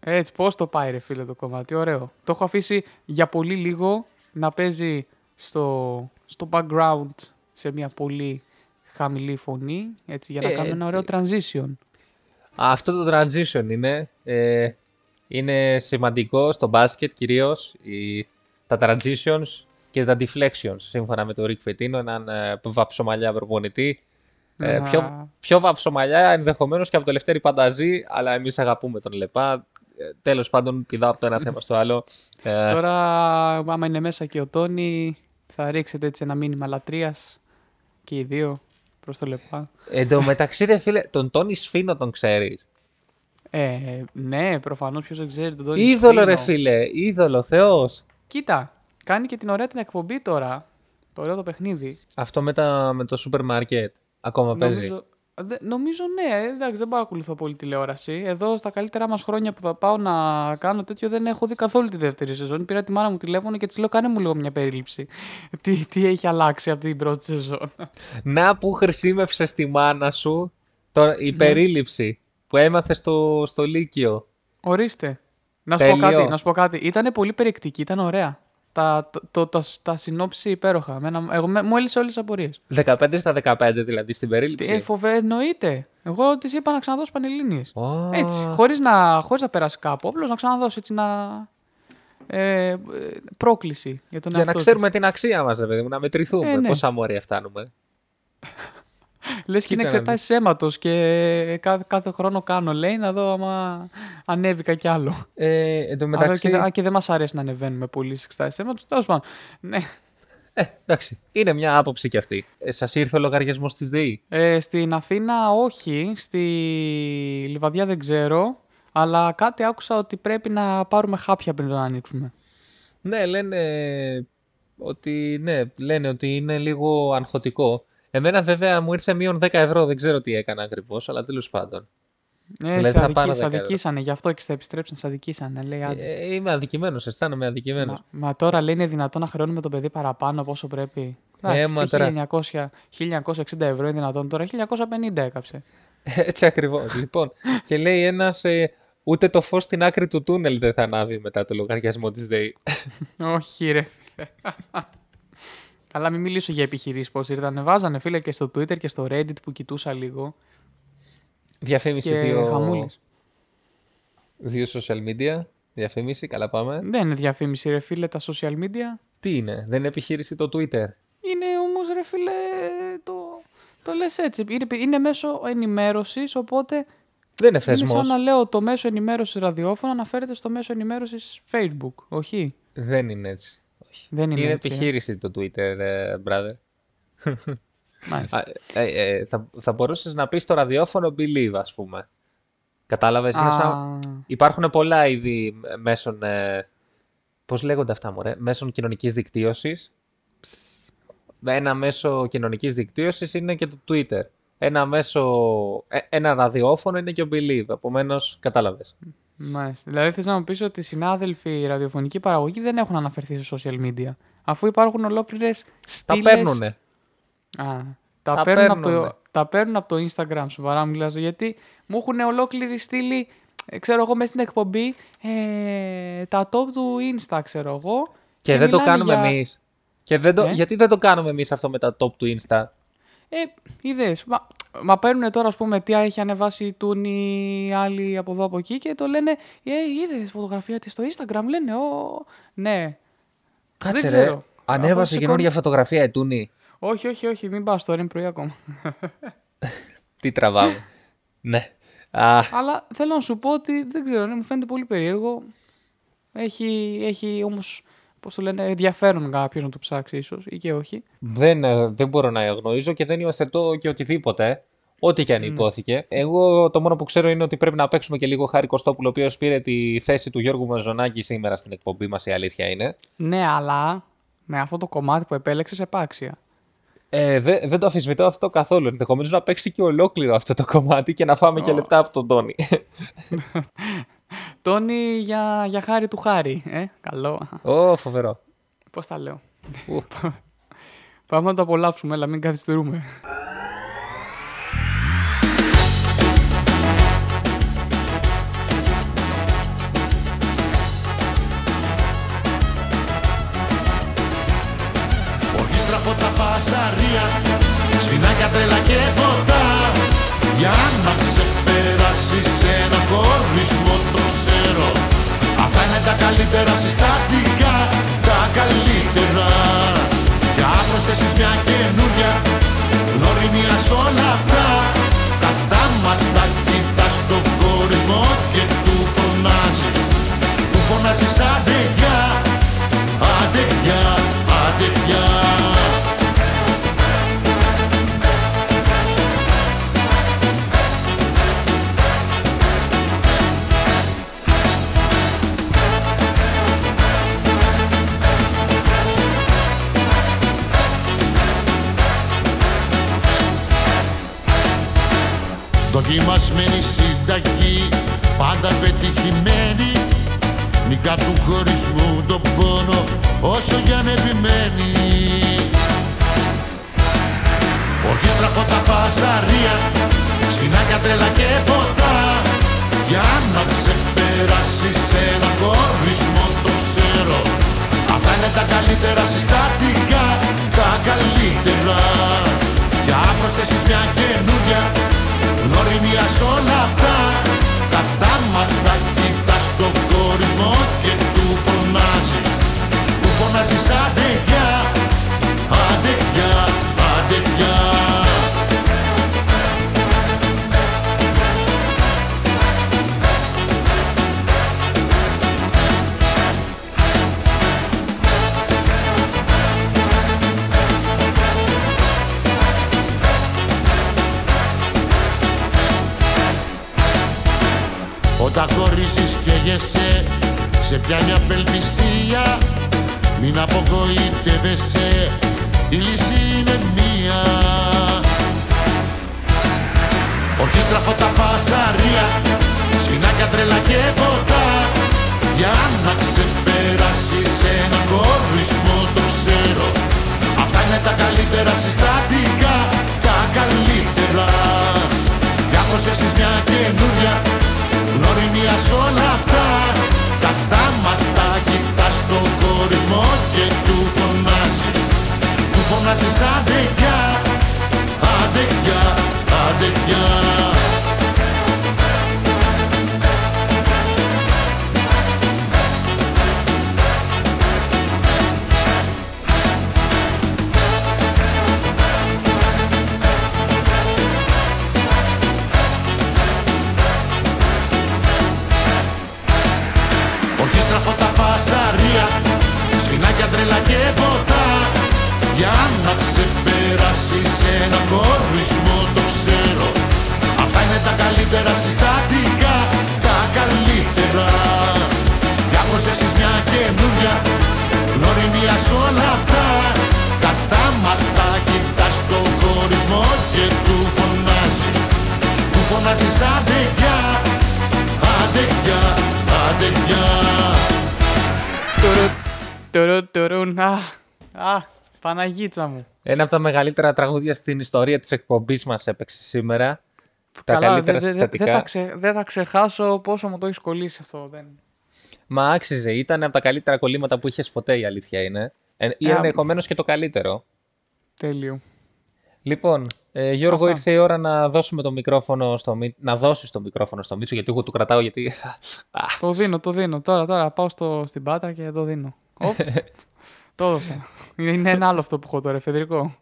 Έτσι, πώς το πάει ρε φίλε το κομμάτι, ωραίο. Το έχω αφήσει για πολύ λίγο να παίζει στο, στο background σε μια πολύ χαμηλή φωνή, έτσι, για να κάνουμε ένα ωραίο transition. Αυτό το transition είναι, ε, είναι σημαντικό στο μπάσκετ κυρίως, η, τα transitions και τα deflections, σύμφωνα με τον Ρικ Φετίνο, έναν ε, βαψομαλιά προπονητή. Ε, Α. πιο, πιο βαψομαλιά ενδεχομένως και από το Λευτέρη Πανταζή, αλλά εμείς αγαπούμε τον Λεπά. Ε, τέλος πάντων, πηδάω από το ένα θέμα στο άλλο. Ε, Τώρα, άμα είναι μέσα και ο Τόνι, θα ρίξετε έτσι ένα μήνυμα λατρείας και οι δύο προς το λεπά. Εν τω μεταξύ, ρε φίλε, τον Τόνι Σφίνο τον ξέρεις; Ε, ναι, προφανώς ποιος δεν ξέρει τον Τόνι Είδωλο, ρε Σφίνο. φίλε, είδωλο, θεός. Κοίτα, κάνει και την ωραία την εκπομπή τώρα, το ωραίο το παιχνίδι. Αυτό με, τα, με το σούπερ μάρκετ. Ακόμα παίζει. Νομίζω, δε- νομίζω ναι, εντάξει, δεν παρακολουθώ πολύ τηλεόραση. Εδώ στα καλύτερά μας χρόνια που θα πάω να κάνω τέτοιο δεν έχω δει καθόλου τη δεύτερη σεζόν. Πήρα τη μάνα μου τηλέφωνο και της λέω: Κάνε μου λίγο μια περίληψη. τι, τι έχει αλλάξει από την πρώτη σεζόν; Να που χρησιμεύσε τη μάνα σου τώρα, Ναι. η περίληψη που έμαθες στο, στο Λύκειο. Ορίστε. Να σου πω Τέλειο. κάτι, να σου πω κάτι. Ήταν πολύ περιεκτική, ήταν ωραία. Τα, το, το, τα, τα συνόψη υπέροχα. Εμένα, εγώ, με- μου έλυσε όλες τις απορίες. 15 στα 15 δηλαδή στην Τι περίληψη. ε, φοβε, εννοείται. Εγώ τη είπα να ξαναδώσω πανελλήνιες. Ω. Έτσι, χωρίς να, χωρίς να περάσει κάπου, απλώς να ξαναδώσει έτσι να... Ε, ε, πρόκληση για τον Για να εαυτό ξέρουμε την αξία μας, ρε παιδί μου, να μετρηθούμε. Ε, ναι. Πόσα μόρια φτάνουμε. της. Λες και είναι Κοίτα να εξετάσεις αίματος και κάθε, κάθε χρόνο κάνω. Λέει να δω άμα ανέβηκα κι άλλο. Ε, εν τω Αλλά μεταξύ, και, δε- α, και δεν μας αρέσει να ανεβαίνουμε πολύ στις εξετάσεις αίματος. Τέλος πάντων. Ναι. ε, εντάξει, είναι μια άποψη κι αυτή. Ε, σας ήρθε ο λογαριασμός της ΔΕΗ; Ε, στην Αθήνα όχι. Στη Λιβαδιά δεν ξέρω. Αλλά κάτι άκουσα ότι πρέπει να πάρουμε χάπια πριν τον ανοίξουμε. Ναι, λένε ότι, ναι, λένε ότι είναι λίγο αγχωτικό. Εμένα βέβαια μου ήρθε μείον 10 ευρώ, δεν ξέρω τι έκανα ακριβώς, αλλά τέλος πάντων. Ε, Δηλαδή σε, θα πάρω αδικοί, σε 10 ευρώ. αδικήσανε, γι' αυτό και θα επιστρέψουν, σε αδικήσανε. Λέει, άντε. Ε, είμαι αδικημένος, αισθάνομαι αδικημένος. Μα, μα τώρα λέει είναι δυνατόν να χρεώνουμε το παιδί παραπάνω από όσο πρέπει. Ε, Εντάξει, μα τι τώρα- 1900, 1960 ευρώ είναι δυνατόν, τώρα 1950 έκαψε. Έτσι ακριβώς. λοιπόν, και λέει ένας, ε, ούτε το φως στην άκρη του τούνελ δεν θα ανάβει μετά το λογαριασμό της ΔΕΗ. Όχι ρε φίλε. Καλά μην μιλήσω για επιχειρήσεις πώς ήρθαν. Βάζανε φίλε και στο Twitter και στο Reddit που κοιτούσα λίγο. Διαφήμιση Και δύο, χαμούλης. δύο social media. Διαφήμιση, καλά πάμε. Δεν είναι διαφήμιση ρε φίλε τα social media. Τι είναι, δεν είναι επιχείρηση το Twitter; Είναι όμως ρε φίλε το, το λες έτσι. Είναι, είναι μέσω ενημέρωσης οπότε Δεν είναι είναι θεσμός. σαν να λέω το μέσο ενημέρωσης ραδιόφωνο αναφέρεται στο μέσο ενημέρωσης Facebook. Όχι; Δεν είναι έτσι. Όχι. Δεν είναι, Είναι έτσι. ε. επιχείρηση το Twitter, ε, brother. Μάλιστα. Α, ε, ε, θα, θα μπορούσες να πεις στο ραδιόφωνο believe, ας πούμε. Κατάλαβες, είναι σαν... Α, Υπάρχουν πολλά είδη μέσων... Ε, πώς λέγονται αυτά, μωρέ, μέσων κοινωνικής δικτύωσης. Ένα μέσο κοινωνικής δικτύωσης είναι και το Twitter. Ένα μέσο... ε, ένα ραδιόφωνο είναι και ο believe. Επομένως, κατάλαβες. Μάλιστα. Δηλαδή θες να μου πεις ότι οι συνάδελφοι ραδιοφωνική παραγωγή δεν έχουν αναφερθεί σε social media. Αφού υπάρχουν ολόκληρες Τα στήλες... παίρνουνε. Α, τα, Τα παίρνουν από παίρνουνε. το, τα παίρνουν από το Instagram, σοβαρά μιλάς, γιατί μου έχουν ολόκληρη στήλη, ε, ξέρω εγώ, μέσα στην εκπομπή, ε, τα top του Insta, ξέρω εγώ. Και, δεν το μιλάνε κάνουμε για- εμείς. Και δεν το... Ε; Γιατί δεν το κάνουμε εμείς αυτό με τα top του Insta; Ε, είδες, μα, μα παίρνουν τώρα, ας πούμε, τι έχει ανεβάσει η Τούνη, άλλοι από εδώ από εκεί και το λένε, ε, είδες φωτογραφία της στο Instagram, λένε, ο, ναι. Κάτσε Δεν ρε. ξέρω. Ανέβασε Αφού καινούργια φωτογραφία ετούνη. Όχι, όχι, όχι, μην πας τώρα, είναι πρωί ακόμα. Τι τραβάμε. ναι. Α, Αλλά θέλω να σου πω ότι δεν ξέρω, ναι, μου φαίνεται πολύ περίεργο. Έχει, έχει όμως, πώς το λένε, ενδιαφέρον κάποιο να το ψάξει, ίσως ή και όχι. δεν, ε, δεν μπορώ να γνωρίζω και δεν υιοθετώ και οτιδήποτε. Ό,τι και αν υπόθηκε. Εγώ το μόνο που ξέρω είναι ότι πρέπει να παίξουμε και λίγο Χάρη Κωστόπουλο, ο οποίος πήρε τη θέση του Γιώργου Μαζονάκη σήμερα στην εκπομπή μας. Η αλήθεια είναι. Ναι, αλλά με αυτό το κομμάτι που επέλεξε επάξια. Ε, δε- δεν το αφισβητώ αυτό καθόλου. Ενδεχομένως να παίξει και ολόκληρο αυτό το κομμάτι και να φάμε και λεπτά από τον Τόνι. Τόνι για, για χάρη του χάρη. Ε, καλό. Ω, φοβερό. Πώς τα λέω. Πάμε να το απολαύσουμε, αλλά μην καθυστερούμε. Ορχήστρα από τα παζαρία Σφινάκια, τρέλα και ποτά Για να ξεπεράσεις ένα χωρισμό το ξέρω. Αυτά είναι τα καλύτερα συστατικά Τα καλύτερα. Για προσθέσεις μια καινούρια Γνωριμία σ' όλα αυτά. Κατάματα κοιτάς τον χωρισμό Και του φωνάζεις. Του φωνάζεις άντε Δοκιμασμένη συνταγή, πάντα πετυχημένη. Νικά του χωρισμού το πόνο, όσο για αν επιμένει. Ορχήστρα από τα παζαρία, σκηνάκια, τρέλα και ποτά. Για να ξεπεράσεις ένα χωρισμό το ξέρω. Αυτά είναι τα καλύτερα συστατικά, τα καλύτερα Για προσθέσεις μια καινούρια, γνωριμία σ' όλα αυτά. Κατάματα κοιτάς τον χωρισμό και του φωνάζεις. Του φωνάζεις άντε γεια, άντε γεια, άντε γεια χωρίζεις και γεσέ. Σε πιάνει απελπισία Μην απογοητεύεσαι Η λύση είναι μία. Ορχήστρα φώτα φασαρία Σφινάκια τρέλα και ποτά. Για να ξεπεράσεις έναν κορισμό το ξέρω. Αυτά είναι τα καλύτερα συστατικά Τα καλύτερα. Για προσέσεις μια καινούρια Γνωριμία σ' όλα αυτά Κατάματα κοιτάς τον χωρισμό Και του φωνάζεις. Του φωνάζεις άντε πια Άντε πια, άντε πια τα καλύτερα συστατικά Τα καλύτερα Για προσέσεις μια καινούρια Γνωριμία σ' όλα αυτά Κατάματα κοιτάς τον χωρισμό Και του φωνάζεις Του φωνάζεις άντε πια Άντε πια, άντε πια Τουρου, τουρου, τουρουν. Α, α, Παναγίτσα μου. Ένα από τα μεγαλύτερα τραγούδια στην ιστορία της εκπομπής μας έπαιξε σήμερα. Τα Καλά, καλύτερα δε- δε- δε- συστατικά. Δεν θα, ξε- δεν θα ξεχάσω πόσο μου το έχεις κολλήσει αυτό. Δεν... Μα άξιζε. Ήταν από τα καλύτερα κολλήματα που είχες ποτέ, η αλήθεια είναι. Ε, ή Ε, ενδεχομένως και το καλύτερο. Τέλειο. Λοιπόν, ε, Γιώργο, Αυτά. ήρθε η ώρα να δώσουμε το μικρόφωνο στο Μί... να δώσεις το μικρόφωνο στο Μίτσο, γιατί εγώ του κρατάω, γιατί... Α, Το δίνω, το δίνω. Τώρα, τώρα πάω στο, στην πάτρα και το δίνω. Οπ, το έδωσα. Είναι, είναι ένα άλλο αυτό που έχω τώρα, εφεδρικό.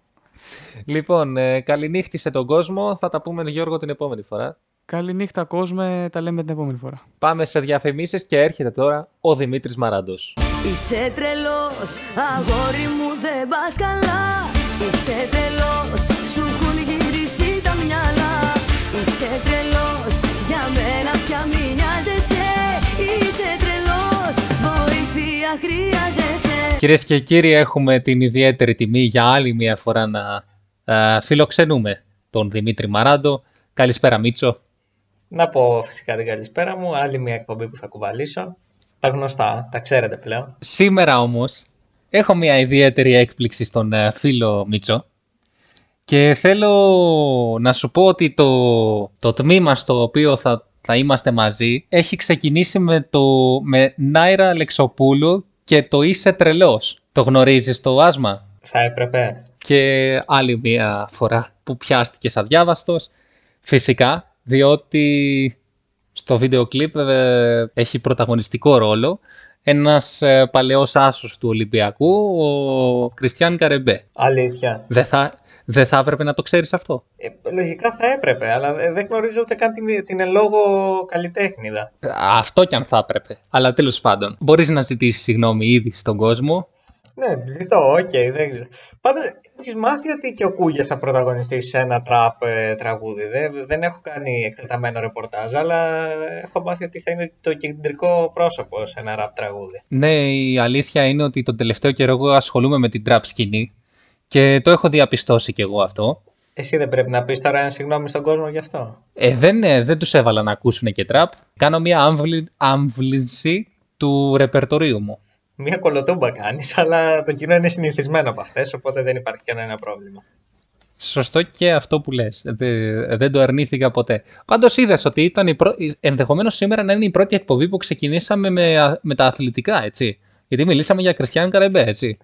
Λοιπόν, ε, καληνύχτησε τον κόσμο. Θα τα πούμε, Γιώργο, την επόμενη φορά. Καληνύχτα κόσμε, τα λέμε την επόμενη φορά. Πάμε σε διαφημίσεις και έρχεται τώρα ο Δημήτρης Μαράντος. Είσαι τρελός, αγόρι μου δεν πας καλά Είσαι τρελός, σου έχουν γυρίσει τα μυαλά Είσαι τρελός, για μένα πια μη νοιάζεσαι Είσαι τρελός, βοήθεια χρειάζεσαι Κυρίες και κύριοι, έχουμε την ιδιαίτερη τιμή για άλλη μια φορά να ε, φιλοξενούμε τον Δημήτρη Μαράντο. Καλησπέρα Μίτσο. Να πω φυσικά την καλησπέρα μου, άλλη μια εκπομπή που θα κουβαλήσω. Τα γνωστά, τα ξέρετε πλέον. Σήμερα όμως έχω μια ιδιαίτερη έκπληξη στον ε, φίλο Μίτσο και θέλω να σου πω ότι το, το τμήμα στο οποίο θα, θα είμαστε μαζί έχει ξεκινήσει με, το, με Νάιρα Αλεξοπούλου και το «Είσαι τρελός». Το γνωρίζεις το άσμα; Θα έπρεπε. και άλλη μία φορά που πιάστηκες αδιάβαστος. Φυσικά, διότι στο βίντεο κλιπ ε, έχει πρωταγωνιστικό ρόλο ένας ε, παλαιός άσος του Ολυμπιακού, ο Κριστιαν Καρεμπέ. Αλήθεια. Δεν θα, δεν θα έπρεπε να το ξέρεις αυτό. Ε, λογικά θα έπρεπε, αλλά ε, δεν γνωρίζω ούτε καν την, την εν λόγω καλλιτέχνιδα. Αυτό κι αν θα έπρεπε. Αλλά τέλος πάντων, μπορείς να ζητήσεις συγγνώμη ήδη στον κόσμο. Ναι, ζητώ, οκ, δεν ξέρω. Πάντως, έχεις μάθει ότι και ο Κούγιας θα πρωταγωνιστεί σε ένα τραπ ε, τραγούδι. Δεν, δεν έχω κάνει εκτεταμένο ρεπορτάζ, αλλά έχω μάθει ότι θα είναι το κεντρικό πρόσωπο σε ένα ραπ τραγούδι. Ναι, η αλήθεια είναι ότι τον τελευταίο καιρό εγώ ασχολούμαι με την trap σκηνή και το έχω διαπιστώσει κι εγώ αυτό. Εσύ δεν πρέπει να πεις τώρα ένα συγγνώμη στον κόσμο γι' αυτό. Ε, δεν, ε, δεν τους έβαλα να ακούσουν και τραπ. Κάνω μια άμβλη, άμβλυνση του ρεπερτορίου μου. Μία κολοτούμπα κάνεις, αλλά το κοινό είναι συνηθισμένο από αυτές, οπότε δεν υπάρχει κανένα πρόβλημα. Σωστό και αυτό που λες. Δε- δεν το αρνήθηκα ποτέ. Πάντως είδες ότι ήταν η πρω... ενδεχομένως σήμερα να είναι η πρώτη εκπομπή που ξεκινήσαμε με, α- με τα αθλητικά, έτσι. Γιατί μιλήσαμε για Κριστιαν Καρεμπέ, έτσι.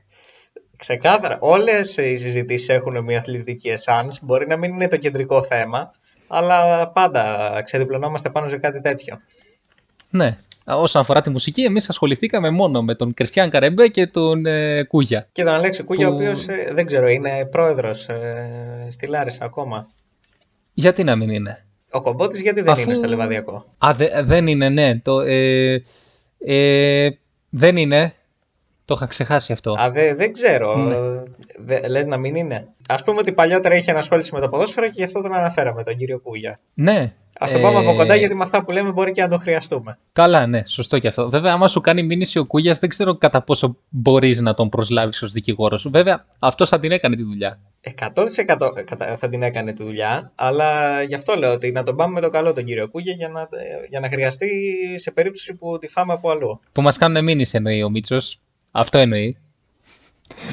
Ξεκάθαρα, όλες οι συζητήσεις έχουν μια αθλητική εσάνς, μπορεί να μην είναι το κεντρικό θέμα, αλλά πάντα ξεδιπλωνόμαστε πάνω σε κάτι τέτοιο. Ναι. Όσον αφορά τη μουσική, εμείς ασχοληθήκαμε μόνο με τον Κριστιαν Καρεμπέ και τον ε, Κούγια. Και τον Αλέξη Κούγια, Που- ο οποίος ε, δεν ξέρω, είναι πρόεδρος ε, στη Λάρισα ακόμα. Γιατί να μην είναι; Ο Κομπότης γιατί δεν Αφού- είναι στο Λεβαδιακό; Α, δε- δεν είναι, ναι. Το, ε, ε, δεν είναι. Το είχα ξεχάσει αυτό. Α, δε- δεν ξέρω. Ναι. Δε, λες να μην είναι. Ας πούμε ότι παλιότερα είχε ανασχόληση με το ποδόσφαιρο και γι' αυτό τον αναφέραμε, τον κύριο Κούγια. Ναι. Ας το ε, πάμε από κοντά γιατί με αυτά που λέμε μπορεί και να το χρειαστούμε. Καλά, ναι, σωστό και αυτό. Βέβαια, άμα σου κάνει μήνυση ο Κούγιας, δεν ξέρω κατά πόσο μπορείς να τον προσλάβεις ως δικηγόρο σου. Βέβαια, αυτός θα την έκανε τη δουλειά. 100% κατα- θα την έκανε τη δουλειά, αλλά γι' αυτό λέω ότι να τον πάμε με το καλό τον κύριο Κούγια για να, για να χρειαστεί σε περίπτωση που τη φάμε από αλλού. Που μας κάνουν μήνυση εννοεί ο Μίτσος. Αυτό εννοεί.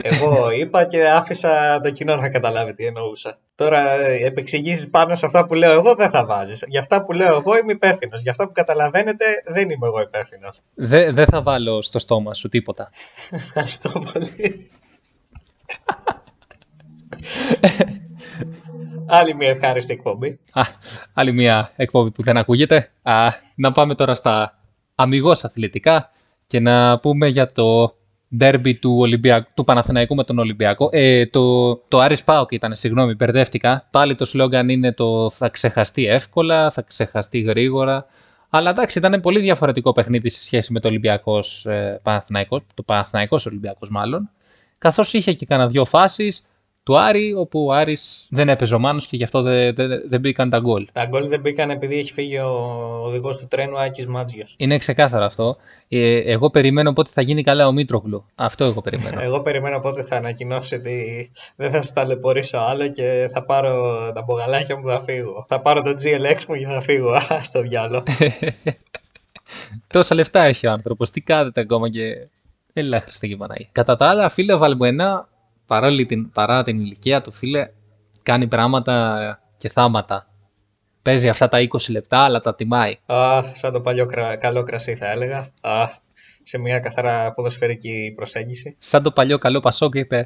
Εγώ είπα και άφησα το κοινό να καταλάβει τι εννοούσα. Τώρα επεξηγήσεις πάνω σε αυτά που λέω εγώ δεν θα βάζεις. Για αυτά που λέω εγώ είμαι υπεύθυνος. Για αυτά που καταλαβαίνετε δεν είμαι εγώ υπεύθυνος. Δεν δεν θα βάλω στο στόμα σου τίποτα. Ευχαριστώ πολύ. Άλλη μια ευχάριστη εκπομπή. Α, άλλη μια εκπομπή που δεν ακούγεται. Α, να πάμε τώρα στα αμιγώς αθλητικά και να πούμε για το ντέρμπι του, Ολυμπιακού, του Παναθηναϊκού με τον Ολυμπιακό. Ε, το, το Άρης Πάοκ ήταν, συγγνώμη, μπερδεύτηκα. Πάλι το σλόγγαν είναι το θα ξεχαστεί εύκολα, θα ξεχαστεί γρήγορα. Αλλά εντάξει, ήταν πολύ διαφορετικό παιχνίδι σε σχέση με το Ολυμπιακός ε, Παναθηναϊκός, το Παναθηναϊκός Ολυμπιακός μάλλον. Καθώς είχε και κανένα δυο φάσεις του Άρη, όπου ο Άρης δεν έπαιζε ο Μάνος και γι' αυτό δεν, δεν, δεν μπήκαν τα γκολ. Τα γκολ δεν μπήκαν επειδή έχει φύγει ο οδηγός του τρένου Άκης Μάτζιος. Είναι ξεκάθαρο αυτό. Ε, εγώ περιμένω πότε θα γίνει καλά ο Μήτρογλου. Αυτό εγώ περιμένω. Εγώ περιμένω πότε θα ανακοινώσει ότι δεν θα σα ταλαιπωρήσω άλλο και θα πάρω τα μπογαλάκια μου και θα φύγω. Θα πάρω το GLX μου και θα φύγω. Α, στο διάλο. Τόσα λεφτά έχει ο άνθρωπος. Τι κάθεται ακόμα και. Έλα, Χριστέ και Παναγία. Κατά τα άλλα, φίλε, ο Βαλμπουενά, παρά την, παρά την ηλικία του, φίλε, κάνει πράγματα και θάματα. Παίζει αυτά τα 20 λεπτά, αλλά τα τιμάει. Α, σαν το παλιό κρα... καλό κρασί θα έλεγα. Α, σε μια καθαρά ποδοσφαιρική προσέγγιση. Σαν το παλιό καλό Πασόκ, είπε.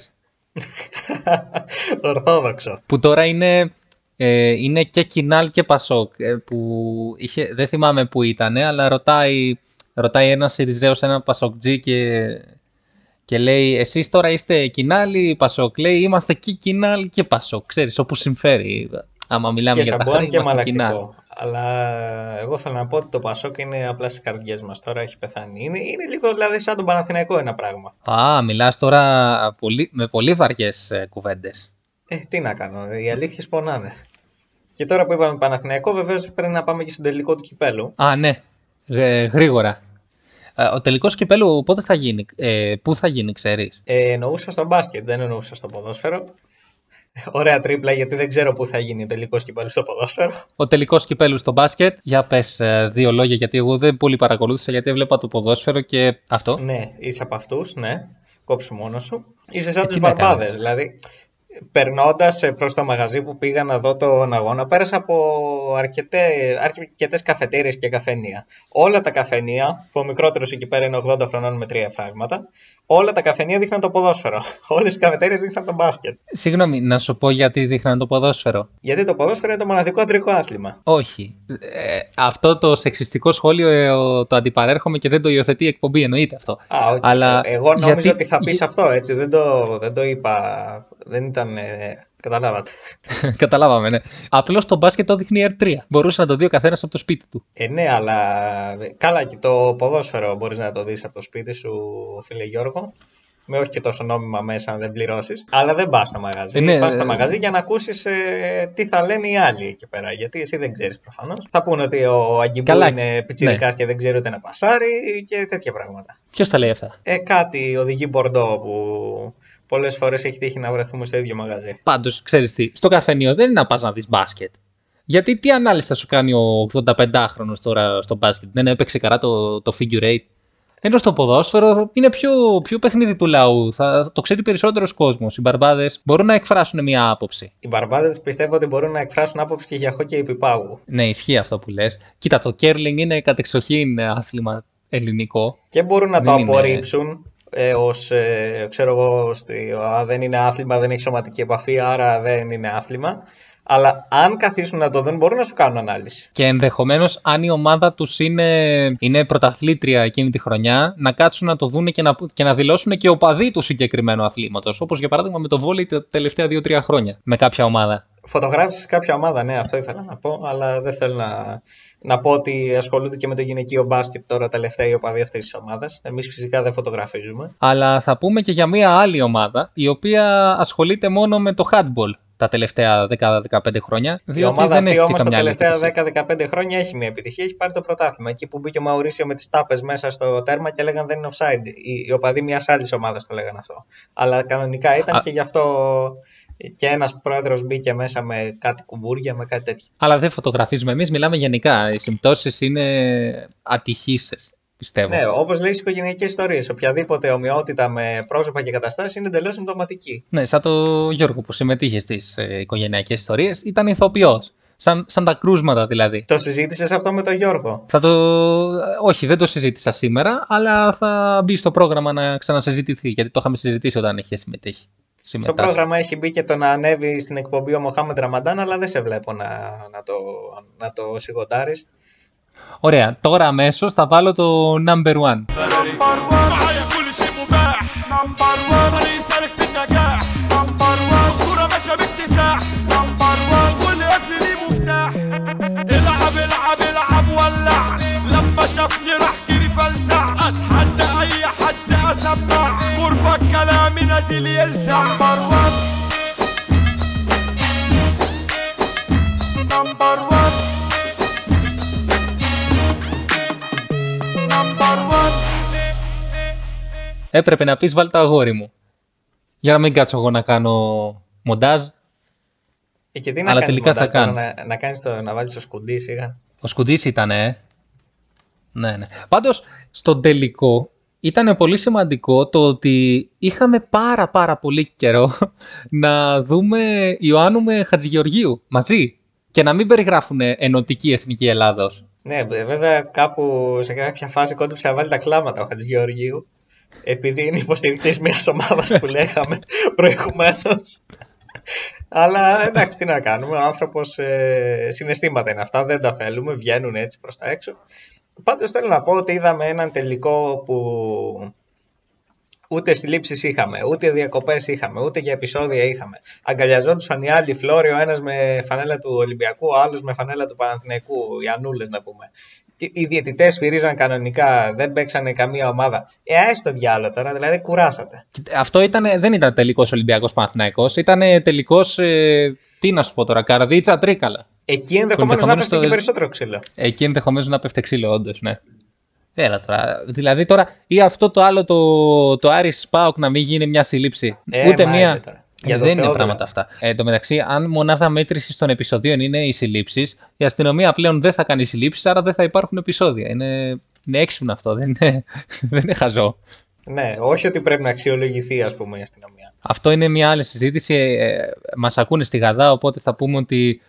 Ορθόδοξο. Που τώρα είναι, ε, είναι και Κινάλ και Πασόκ. ε, που είχε, δεν θυμάμαι που ήταν, αλλά ρωτάει, ρωτάει ένας Σιριζέος, ένα Πασοκτζή και, και λέει εσείς τώρα είστε Κινάλ ή Πασόκ. Λέει είμαστε και Κινάλ και Πασόκ. Ξέρεις, όπου συμφέρει. Άμα μιλάμε Και για τα σαμπουάν χάρη, και είμαστε Κινάλ. μαλακτικό. Αλλά εγώ θέλω να πω ότι το Πασόκ είναι απλά στις καρδιές μας. Τώρα έχει πεθάνει. Είναι, είναι λίγο δηλαδή σαν τον Παναθηναϊκό ένα πράγμα. Α, μιλάς τώρα πολύ, με πολύ βαριές ε, κουβέντες. Ε, τι να κάνω, οι αλήθειες πονάνε. Και τώρα που είπαμε Παναθηναϊκό, βεβαίως πρέπει να πάμε και στον τελικό του κυπέλου. Α, ναι. Ε, γρήγορα. Ε, ο τελικός κυπέλου πότε θα γίνει, ε, πού θα γίνει, ξέρεις; Ε, εννοούσα στο μπάσκετ, δεν εννοούσα στο ποδόσφαιρο. Ωραία τρίπλα, γιατί δεν ξέρω πού θα γίνει ο τελικός κυπέλου στο ποδόσφαιρο. Ο τελικός κυπέλου στο μπάσκετ. Για πες δύο λόγια, γιατί εγώ δεν πολύ παρακολούθησα, γιατί έβλεπα το ποδόσφαιρο και αυτό. Ναι, είσαι από αυτούς, ναι. Κόψου μόνος σου. Είσαι σαν Ε, τους τι να κάνω. μπαρμπάδε. Δηλαδή, περνώντας προς το μαγαζί που πήγα να δω τον αγώνα, πέρασα από αρκετέ καφετέρειες και καφενεία. Όλα τα καφενεία, που ο μικρότερος εκεί πέρα είναι 80 χρονών με τρία φράγματα, όλα τα καφενεία δείχναν το ποδόσφαιρο. Όλες οι καφετέρειες δείχναν το μπάσκετ. Συγγνώμη, να σου πω γιατί δείχναν το ποδόσφαιρο. Γιατί το ποδόσφαιρο είναι το μοναδικό αντρικό άθλημα. Όχι. Ε, αυτό το σεξιστικό σχόλιο ε, ο- το αντιπαρέρχομαι και δεν το υιοθετεί η εκπομπή, εννοείται αυτό. Α, οκ. Αλλά Εγώ νόμιζα γιατί- ότι θα πεις για- αυτό, έτσι. Δεν το, δεν το είπα. Δεν ήταν. Ε, καταλάβατε. Καταλάβαμε, ναι. Απλώς το μπάσκετ το δείχνει η ΕΡΤ3. Μπορούσε να το δει ο καθένας από το σπίτι του. Ε, ναι, αλλά καλά και το ποδόσφαιρο μπορείς να το δεις από το σπίτι σου, φίλε Γιώργο. Με όχι και τόσο νόμιμα μέσα αν δεν πληρώσεις. Αλλά δεν πας στο μαγαζί. Ε, ναι, πας στο ε, μαγαζί για να ακούσεις ε, τι θα λένε οι άλλοι εκεί πέρα. Γιατί εσύ δεν ξέρεις προφανώς. Θα πούνε ότι ο Αγκιμπού Καλά, είναι πιτσιρικάς ναι. και δεν ξέρει ούτε να πασάρει και τέτοια πράγματα. Ποιος τα λέει αυτά; Ε, κάτι οδηγεί Μπορντό που πολλές φορές έχει τύχει να βρεθούμε στο ίδιο μαγαζί. Πάντως, ξέρεις τι, στο καφενείο δεν είναι να πας να δεις μπάσκετ. Γιατί τι ανάλυση θα σου κάνει ο 85χρονο τώρα στο μπάσκετ, δεν έπαιξε καλά το, το figure eight; Ενώ στο ποδόσφαιρο είναι πιο, πιο παιχνίδι του λαού. Θα, θα το ξέρει περισσότερος κόσμος. Οι μπαρμπάδες μπορούν να εκφράσουν μια άποψη. Οι μπαρμπάδες πιστεύω ότι μπορούν να εκφράσουν άποψη και για χόκκι επιπάγου. Ναι, ισχύει αυτό που λες. Κοίτα, το κέρλινγκ είναι κατεξοχήν άθλημα ελληνικό. και μπορούν να Δεν το είναι- απορρίψουν ε, ως, ε, ξέρω εγώ, στη, α, δεν είναι άθλημα, δεν έχει σωματική επαφή, άρα δεν είναι άθλημα. Αλλά αν καθίσουν να το δουν, μπορούν να σου κάνουν ανάλυση. Και ενδεχομένως, αν η ομάδα τους είναι, είναι πρωταθλήτρια εκείνη τη χρονιά, να κάτσουν να το δούνε και να, και να δηλώσουν και οπαδοί του συγκεκριμένου αθλήματος. Όπως για παράδειγμα με το βόλεϊ τα τελευταία 2-3 χρόνια. Με κάποια ομάδα. Φωτογράφησες κάποια ομάδα, ναι, αυτό ήθελα να πω, αλλά δεν θέλω να, να πω ότι ασχολούνται και με το γυναικείο μπάσκετ τώρα τελευταία οι οπαδοί αυτής της ομάδας. Εμείς φυσικά δεν φωτογραφίζουμε. Αλλά θα πούμε και για μια άλλη ομάδα η οποία ασχολείται μόνο με το handball τα τελευταία 10-15 χρόνια. Η Διότι ομάδα δεν αυτή έχει όμως και τα καμιά άλλη τελευταία επιτυχία. 10-15 χρόνια έχει μια επιτυχία, έχει πάρει το πρωτάθλημα. Εκεί που μπήκε ο Μαουρίσιο με τις τάπες μέσα στο τέρμα και λέγανε δεν είναι offside. Οι, οι οπαδοί μιας άλλης ομάδας το λέγανε αυτό. Αλλά κανονικά ήταν Α. και γι' αυτό και ένας πρόεδρος μπήκε μέσα με κάτι κουμπούρια, με κάτι τέτοιο. Αλλά δεν φωτογραφίζουμε εμείς, μιλάμε γενικά. Οι συμπτώσεις είναι ατυχήσεις, πιστεύω. Ναι, όπως λέει στις οικογενειακές ιστορίες. Οποιαδήποτε ομοιότητα με πρόσωπα και καταστάσεις είναι εντελώς συμπτωματική. Ναι, σαν το Γιώργο που συμμετείχε στις ε, οικογενειακές ιστορίες, ήταν ηθοποιός. Σαν, σαν τα κρούσματα δηλαδή. Το συζήτησες αυτό με τον Γιώργο; Θα το... Όχι, δεν το συζήτησα σήμερα, αλλά θα μπει στο πρόγραμμα να ξανασυζητηθεί, γιατί το είχαμε συζητήσει όταν είχε συμμετέχει Στο συμμετάσχει. πρόγραμμα έχει μπει και το να ανέβει στην εκπομπή ο Μοχάμεντ Ραμαντάν, αλλά δεν σε βλέπω να, να το, να το σιγοντάρεις. Ωραία, τώρα αμέσω θα βάλω το number one. معايا كل شيء مباح نمبر 1 طريق سالك في النجاح نمبر 1 اسطوره ماشيه باكتساح نمبر 1 كل قفل ليه مفتاح العب العب العب ولع لما شافني راح جري فلسع اتحدى اي حد اسمع قربك كلامي نازل يلسع نمبر 1 نمبر 1 نمبر 1 Έπρεπε να πει βάλει το αγόρι μου. Για να μην κάτσω εγώ να κάνω μοντάζ. Ε, και τι να Αλλά κάνεις τελικά μοντάζ θα τώρα, κάνω. Να, να, κάνεις το, να βάλεις το σκουντί σιγά. Ο Σκουντή ήταν, ε. Ναι, ναι. Πάντω, στον τελικό ήταν πολύ σημαντικό το ότι είχαμε πάρα πάρα πολύ καιρό να δούμε Ιωάννου με Χατζηγεωργίου μαζί και να μην περιγράφουν ενωτική εθνική Ελλάδος. Ναι, ε, βέβαια κάπου σε κάποια φάση κόντυψε να βάλει τα κλάματα ο Χατζηγεωργίου. Επειδή είναι υποστηρικτής μιας ομάδας που λέγαμε προηγουμένως. Αλλά εντάξει, τι να κάνουμε. Ο άνθρωπος ε, συναισθήματα είναι αυτά. Δεν τα θέλουμε. Βγαίνουν έτσι προς τα έξω. Πάντως θέλω να πω ότι είδαμε έναν τελικό που ούτε συλλήψεις είχαμε, ούτε διακοπές είχαμε, ούτε για επεισόδια είχαμε. Αγκαλιαζόντουσαν οι άλλοι φλόροι, ο ένας με φανέλα του Ολυμπιακού, ο άλλος με φανέλα του Παναθηναϊκού, οι Ανούλες να πούμε. Και Οι διαιτητές φυρίζαν κανονικά, δεν παίξανε καμία ομάδα. Ε, άσε το διάλογο τώρα, δηλαδή κουράσατε. Κοίτα, Αυτό ήταν, δεν ήταν τελικός Ολυμπιακός Παναθηναϊκός, ήταν τελικός, ε, τι να σου πω τώρα, Καρδίτσα Τρίκαλα. Εκεί ενδεχομένως να ενδεχομένως πέφτει το- και περισσότερο ξύλο. Εκεί ενδεχομένως να πέφτε ξύλο, όντως, ναι. Έλα τώρα. Δηλαδή τώρα, ή αυτό το άλλο το, το Άρης Πάοκ να μην γίνει μια σύλληψη. Ε, Ούτε μα μία. είναι τώρα. Για Ε, το δεν είναι Θεό πράγματα αυτά. Ε, εν τω μεταξύ, αν μονάδα μέτρησης των επεισοδίων είναι οι συλλήψεις, η αστυνομία πλέον δεν θα κάνει συλλήψεις, άρα δεν θα υπάρχουν επεισόδια. Είναι, είναι έξυπνο αυτό, δεν είναι, δεν είναι χαζό. Ναι, όχι ότι πρέπει να αξιολογηθεί, ας πούμε, η αστυνομία. Αυτό είναι μια άλλη συζήτηση. Ε, μας ακούνε στη Γαδά, οπότε θα πούμε ότι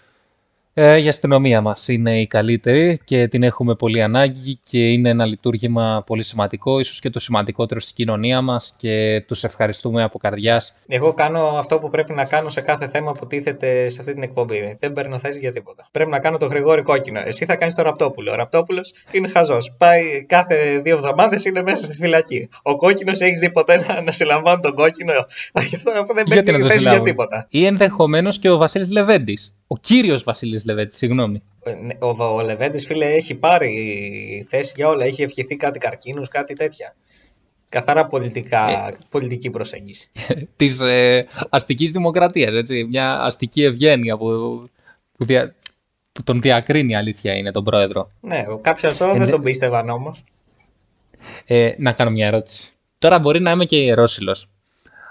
ε, η αστυνομία μας είναι η καλύτερη και την έχουμε πολύ ανάγκη και είναι ένα λειτουργήμα πολύ σημαντικό, ίσως και το σημαντικότερο στην κοινωνία μας και τους ευχαριστούμε από καρδιάς. Εγώ κάνω αυτό που πρέπει να κάνω σε κάθε θέμα που τίθεται σε αυτή την εκπομπή. Δεν παίρνω θέση για τίποτα. Πρέπει να κάνω το Γρηγόρη Κόκκινο. Εσύ θα κάνεις το Ραπτόπουλο. Ο Ραπτόπουλος είναι χαζός. Πάει κάθε δύο εβδομάδες είναι μέσα στη φυλακή. Ο Κόκκινος έχεις δει ποτέ να, να συλλαμβάνει τον Κόκκινο; Αυτό, αυτό δεν Γιατί να παίρνει το θέση για συλλάβουν. τίποτα. Ή ενδεχομένως και ο Βασίλης Λεβέντης. Ο κύριος Βασίλης Λεβέντης, συγγνώμη. Ε, ναι, Ο, ο Λεβέντη, φίλε, έχει πάρει θέση για όλα. Έχει ευχηθεί κάτι καρκίνους, κάτι τέτοια. Καθαρά πολιτικά, Ε. πολιτική προσέγγιση. της ε, αστικής δημοκρατίας, έτσι. Μια αστική ευγένεια που, που, δια- που τον διακρίνει η αλήθεια είναι τον πρόεδρο. Ναι, κάποια ζώα δεν Ενδε- τον πίστευαν όμως. Ε, να κάνω μια ερώτηση. Τώρα μπορεί να είμαι και ιερόσιλος,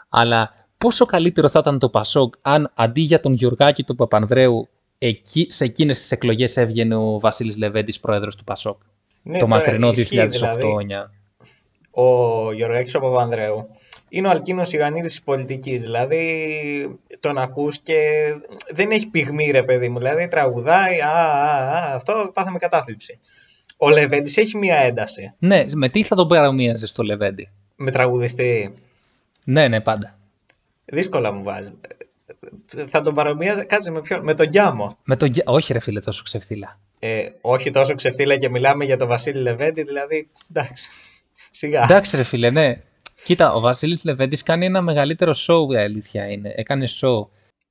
αλλά πόσο καλύτερο θα ήταν το Πασόκ αν αντί για τον Γιουργάκη του Παπανδρέου εκεί, σε εκείνες τις εκλογές έβγαινε ο Βασίλης Λεβέντης πρόεδρος του Πασόκ; Ναι, το τώρα μακρινό 2008-2009. ισχύει, δηλαδή. ο Γιωργάκης ο Παπανδρέου είναι ο Αλκίνος Ιωαννίδης της πολιτικής, δηλαδή τον ακούς και δεν έχει πυγμή ρε παιδί μου, δηλαδή τραγουδάει, α, α, α, αυτό πάθαμε κατάθλιψη. Ο Λεβέντης έχει μία ένταση Ναι, με τι θα τον παρομοίαζες στο Λεβέντη; με τραγουδιστή, Ναι, ναι, πάντα. Δύσκολα μου βάζει. Θα τον παρομοίαζε, κάτσε με ποιον, με τον Γιάμο. Με τον... Γε- Όχι ρε φίλε τόσο ξεφτύλα. Ε, όχι τόσο ξεφτύλα και μιλάμε για τον Βασίλη Λεβέντη, δηλαδή, εντάξει, σιγά. Εντάξει ρε φίλε, ναι. Κοίτα, ο Βασίλης Λεβέντης κάνει ένα μεγαλύτερο show, η αλήθεια είναι. Έκανε show.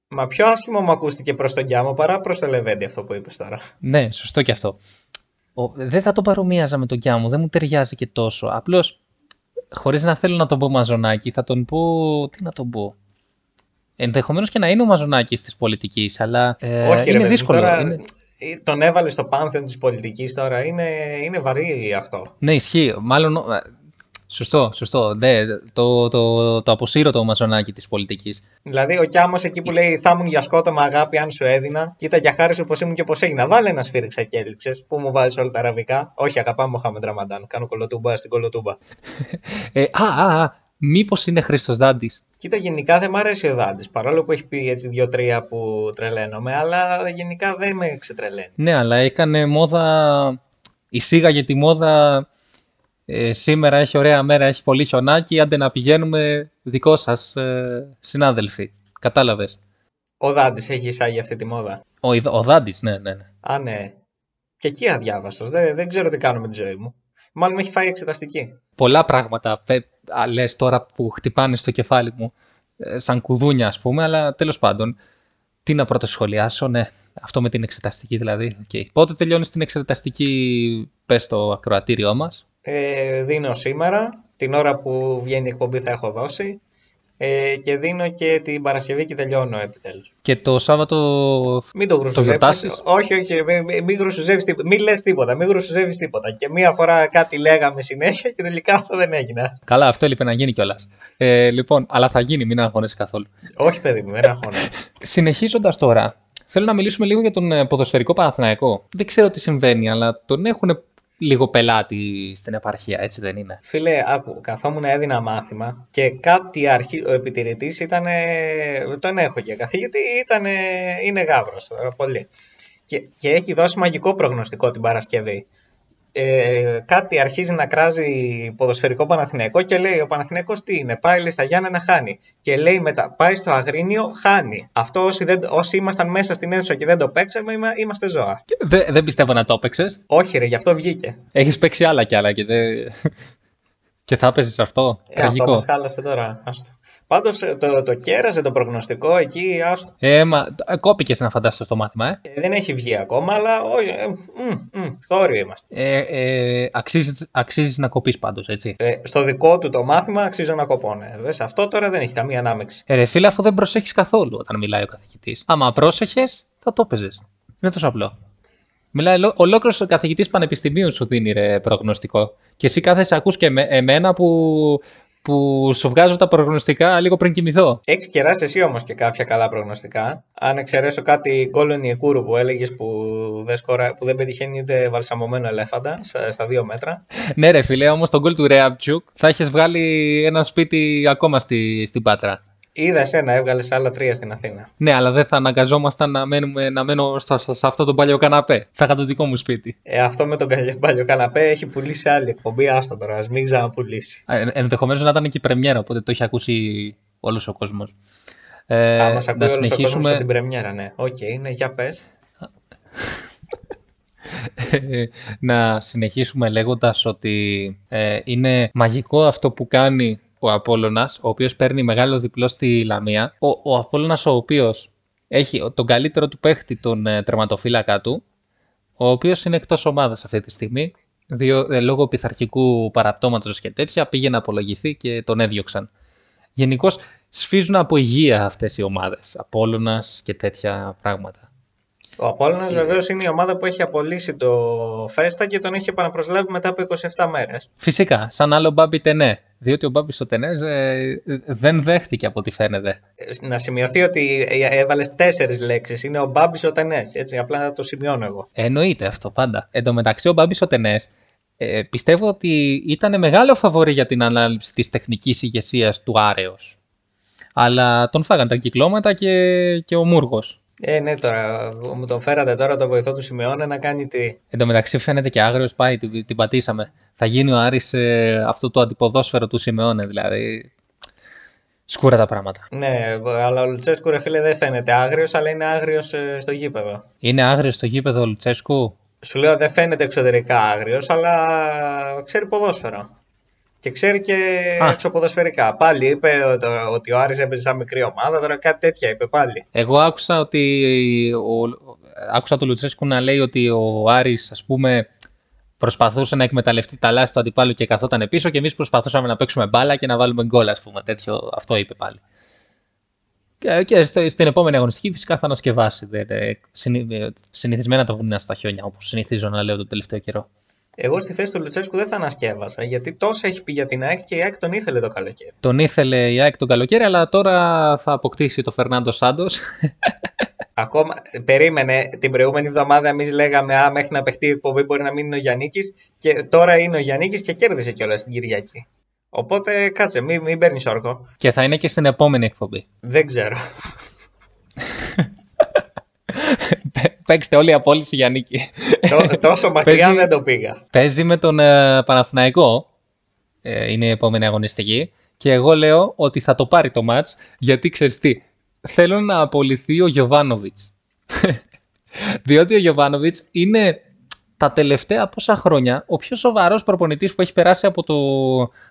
Μα πιο άσχημο μου ακούστηκε προς τον Κιάμο παρά προς το Λεβέντι αυτό που είπες τώρα. Ναι, σωστό και αυτό. Ο, δεν θα το παρομοίαζα με τον Κιάμο, δεν μου ταιριάζει και τόσο. Απλώς, χωρίς να θέλω να τον πω μαζονάκι, θα τον πω. Τι να τον πω. Ενδεχομένως και να είναι ο μαζονάκι της πολιτικής, αλλά ε, Όχι, ρε είναι παιδί μου, δύσκολο. Τώρα, Είναι... ε, Τον έβαλε στο πάνθεον της πολιτικής τώρα. Είναι, είναι βαρύ αυτό. Ναι, ισχύει. Μάλλον. ε, Σωστό, σωστό. Ναι, το, το, το αποσύρω το μαζονάκι της πολιτικής. Δηλαδή, ο Κιάμος εκεί που λέει Θα ήμουν για σκότωμα αγάπη αν σου έδινα. Κοίτα για χάρη σου πώ ήμουν και πώ έγινα. Βάλε ένα σφύριξα και έλειξε που μου βάζεις όλα τα αραβικά. Όχι, αγαπάμε Μοχάμεντ Ραμαντάν. Κάνω κολοτούμπα στην κολοτούμπα. Ε, α, α, α, μήπως είναι Χρήστος Δάντης; Κοίτα, γενικά δεν μ' αρέσει ο Δάντης. Παρόλο που έχει πει έτσι δύο-τρία που τρελαίνομαι, αλλά γενικά δεν με ξετρελαίνει. Ναι, αλλά έκανε μόδα. Εισήγαγε τη μόδα. Ε, σήμερα έχει ωραία μέρα, έχει πολύ χιονάκι. Άντε να πηγαίνουμε δικό σας ε, συνάδελφοι. Κατάλαβες. Ο Δάντης έχει εισάγει αυτή τη μόδα. Ο, Ιδ- ο Δάντης, ναι, ναι, ναι. Α, ναι. Και εκεί αδιάβαστος. Δεν, δεν ξέρω τι κάνω με τη ζωή μου. Μάλλον με έχει φάει εξεταστική. Πολλά πράγματα λες τώρα που χτυπάνε στο κεφάλι μου. ε, σαν κουδούνια, ας πούμε, αλλά τέλος πάντων. Τι να πρώτο σχολιάσω, ναι. Αυτό με την εξεταστική δηλαδή. Okay. Πότε τελειώνεις την εξεταστική, πες στο ακροατήριό μας; Ε, δίνω σήμερα, την ώρα που βγαίνει η εκπομπή θα έχω δώσει. Ε, και δίνω και την Παρασκευή και τελειώνω επιτέλους. Και το Σάββατο. Μην το γρουσουζεύεις. γιορτάσεις; Όχι, όχι, μην, μην- μην γρουσουζεύεις τίποτα. Μην λες τίποτα, μην γρουσουζεύεις τίποτα. Και μία φορά κάτι λέγαμε συνέχεια και τελικά αυτό δεν έγινε. Καλά, αυτό έλειπε να γίνει κιόλας. Ε, λοιπόν, αλλά θα γίνει, μην αγχώνεσαι καθόλου. όχι παιδί μου, δεν αγχώνω. Συνεχίζοντας τώρα, θέλω να μιλήσουμε λίγο για τον ε, ποδοσφαιρικό Παναθηναϊκό. Δεν ξέρω τι συμβαίνει, αλλά τον έχουν λίγο πελάτη στην επαρχία, έτσι δεν είναι; Φίλε, άκου, καθόμουν έδινα μάθημα και κάτι αρχή, ο επιτηρητής ήταν, τον έχω και καθηγητή, ήταν, είναι γάβρος, ε, πολύ. Και, και έχει δώσει μαγικό προγνωστικό την Παρασκευή. Ε, κάτι αρχίζει να κράζει ποδοσφαιρικό Παναθηναϊκό και λέει ο Παναθηναϊκός τι είναι, πάει λέει, στα Γιάννα χάνει. Και λέει μετά, πάει στο Αγρίνιο, χάνει. Αυτό όσοι, δεν, όσοι ήμασταν μέσα στην αίθουσα και δεν το παίξαμε, είμα- είμαστε ζώα. Δε, δεν πιστεύω να το έπαιξες. Όχι ρε, γι' αυτό βγήκε. Έχεις παίξει άλλα κι άλλα και, δεν... και θα έπαιζες αυτό. Ε, αυτό Τραγικό. μας χάλασε τώρα. Άστο. Πάντως το, το κέρασε το προγνωστικό εκεί, άστο. Ε, μα, ε, κόπηκες να φαντάσαι στο μάθημα, ε. Ε, Δεν έχει βγει ακόμα, αλλά όχι. Ε, μ, μ, στο όριο είμαστε. ε, ε αξίζεις, αξίζεις να κοπείς πάντως, έτσι. Ε, στο δικό του το μάθημα αξίζω να κοπώνε. Ε, σε αυτό τώρα δεν έχει καμία ανάμεξη. Ε, ρε φίλε, αφού δεν προσέχεις καθόλου όταν μιλάει ο καθηγητής. Άμα πρόσεχες, θα το έπαιζες. Είναι τόσο απλό. Μιλάει ολο- ολόκληρος ο καθηγητής πανεπιστημίου σου δίνει ρε προγνωστικό. Και εσύ κάθεσαι ακούς και με, εμένα που, που σου βγάζω τα προγνωστικά λίγο πριν κοιμηθώ. Έχεις κεράσει εσύ όμως και κάποια καλά προγνωστικά. Αν εξαιρέσω κάτι γκόλον Ιεκούρου που έλεγες που, δεν σκορα- που δεν πετυχαίνει ούτε βαλσαμωμένο ελέφαντα στα, στα δύο μέτρα. ναι ρε φίλε, όμως τον γκολ του Ρέαπτσουκ θα έχεις βγάλει ένα σπίτι ακόμα στη, στην Πάτρα. Είδα εσένα, έβγαλες άλλα τρία στην Αθήνα. Ναι, αλλά δεν θα αναγκαζόμασταν να, μένουμε, να μένω στο, σε αυτό το παλιό καναπέ. Θα είχα το δικό μου σπίτι. Ε, αυτό με τον καλιο- παλιό καναπέ έχει πουλήσει άλλη εκπομπή. Άστο τώρα, ας μην ξαναπουλήσει. Ενδεχομένως να ήταν και η πρεμιέρα, οπότε το έχει ακούσει όλος ο κόσμος. Ε, Α, μας ακούει να όλος ο κόσμος συνεχίσουμε. από την πρεμιέρα, ναι. Οκ, ναι, για πες. να συνεχίσουμε λέγοντας ότι ε, είναι μαγικό αυτό που κάνει ο Απόλλωνας, ο οποίος παίρνει μεγάλο διπλό στη Λαμία. Ο, ο Απόλλωνας ο οποίος έχει τον καλύτερο του παίχτη, τον ε, τερματοφύλακα του, ο οποίος είναι εκτός ομάδας αυτή τη στιγμή, διό, ε, λόγω πειθαρχικού παραπτώματος και τέτοια, πήγε να απολογηθεί και τον έδιωξαν. Γενικώς σφίζουν από υγεία αυτές οι ομάδες, Απόλλωνας και τέτοια πράγματα. Ο Απόλλωνας βεβαίως είναι η ομάδα που έχει απολύσει το Φέστα και τον έχει επαναπροσλάβει μετά από 27 μέρες. Φυσικά, σαν άλλο Μπάμπι Τενέ. Διότι ο Μπάμπι ο Τενές ε, δεν δέχτηκε από ό,τι φαίνεται. Ε, Να σημειωθεί ότι ε, έβαλες τέσσερις λέξεις. Είναι ο Μπάμπης ο Τενές. Έτσι, απλά το σημειώνω εγώ. Εννοείται αυτό πάντα. Εν τω μεταξύ, ο Μπάμπης ο Τενές ε, πιστεύω ότι ήταν μεγάλο φαβορή για την ανάληψη της τεχνικής ηγεσίας του Άρεος. Αλλά τον φάγαν τα κυκλώματα και, και ο Μούργος. Ε, ναι, τώρα μου τον φέρατε τώρα το βοηθό του Σιμεώνα να κάνει τι. Εν τω μεταξύ φαίνεται και άγριος πάει, την, την πατήσαμε. Θα γίνει ο Άρης ε, αυτό το αντιποδόσφαιρο του Σιμεώνε, δηλαδή. Σκούρα τα πράγματα. Ναι, αλλά ο Λουτσέσκου ρε φίλε δεν φαίνεται άγριος, αλλά είναι άγριος ε, στο γήπεδο. Είναι άγριος στο γήπεδο ο Λουτσέσκου; Σου λέω δεν φαίνεται εξωτερικά άγριος, αλλά ξέρει ποδόσφαιρο. Και ξέρει και Α. εξωποδοσφαιρικά. Πάλι είπε ότι- ότι ο Άρης έπαιζε σαν μικρή ομάδα, τώρα κάτι τέτοια είπε πάλι. Εγώ άκουσα ότι ο, άκουσα τον Λουτσέσκου να λέει ότι ο Άρης ας πούμε προσπαθούσε να εκμεταλλευτεί τα λάθη του αντιπάλου και καθόταν πίσω και εμείς προσπαθούσαμε να παίξουμε μπάλα και να βάλουμε γκολ ας πούμε. Τέτοιο, αυτό είπε πάλι. Και, και στο- στην επόμενη αγωνιστική φυσικά θα ανασκευάσει. Δεν, ε, συνη- ε, συνηθισμένα τα βουνά στα χιόνια όπως συνηθίζω να λέω τον τελευταίο καιρό. Εγώ στη θέση του Λουτσέσκου δεν θα ανασκεύασα, γιατί τόσο έχει πει για την ΑΕΚ και η ΑΕΚ τον ήθελε το καλοκαίρι. Τον ήθελε η ΑΕΚ τον καλοκαίρι αλλά τώρα θα αποκτήσει το Φερνάντο Σάντος. Ακόμα, περίμενε την προηγούμενη εβδομάδα εμείς λέγαμε Α, μέχρι να παιχτεί η εκπομπή μπορεί να μην είναι ο Γιάννη και τώρα είναι ο Γιάννη και κέρδισε κιόλας την Κυριακή. Οπότε κάτσε, μην, μην παίρνεις όρκο. και θα είναι και στην επόμενη εκπομπή. Δεν ξέρω. Παι- Παίξτε όλη η απόλυση για νίκη. Τό- τόσο μακριά Παίζει- δεν το πήγα. Παίζει με τον ε, Παναθηναϊκό. Ε, είναι η επόμενη αγωνιστική. Και εγώ λέω ότι θα το πάρει το μάτς γιατί ξέρεις τι. Θέλω να απολυθεί ο Γιωβάνοβιτς. Διότι ο Γιωβάνοβιτς είναι τα τελευταία πόσα χρόνια ο πιο σοβαρός προπονητής που έχει περάσει από το,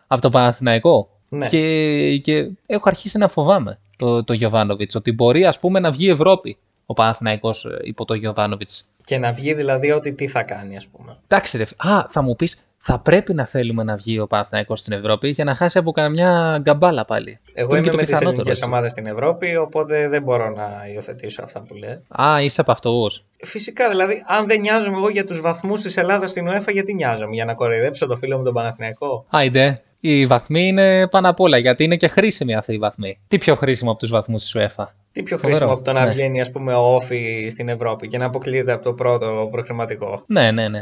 από το Παναθηναϊκό. Ναι. Και, και έχω αρχίσει να φοβάμαι το, το Γιωβάνοβιτς ότι μπορεί ας πούμε να βγει Ευρώπη ο Παναθηναϊκός ε, υπό το Γιωβάνοβιτς. Και να βγει δηλαδή ότι τι θα κάνει, ας πούμε. Εντάξει, ρε. φι- Α, θα μου πεις, θα πρέπει να θέλουμε να βγει ο Παναθηναϊκός στην Ευρώπη για να χάσει από καμιά γκαμπάλα πάλι. Εγώ Που είναι είμαι και το με τις πιθανότερο, ελληνικές έτσι. ομάδες στην Ευρώπη, οπότε δεν μπορώ να υιοθετήσω αυτά που λέει. Α, είσαι από αυτού. Φυσικά, δηλαδή, αν δεν νοιάζομαι εγώ για τους βαθμούς της Ελλάδας στην UEFA, γιατί νοιάζομαι, για να κοροϊδέψω το φίλο μου τον Παναθηναϊκό; Άιντε. Οι βαθμοί είναι πάνω απ' όλα γιατί είναι και χρήσιμοι αυτοί οι βαθμοί. Τι πιο χρήσιμο από τους βαθμούς της UEFA; Τι πιο Φοβερό, χρήσιμο από το να ναι. βγαίνει, ας πούμε, ο Όφη στην Ευρώπη και να αποκλείεται από το πρώτο προκριματικό. Ναι, ναι, ναι.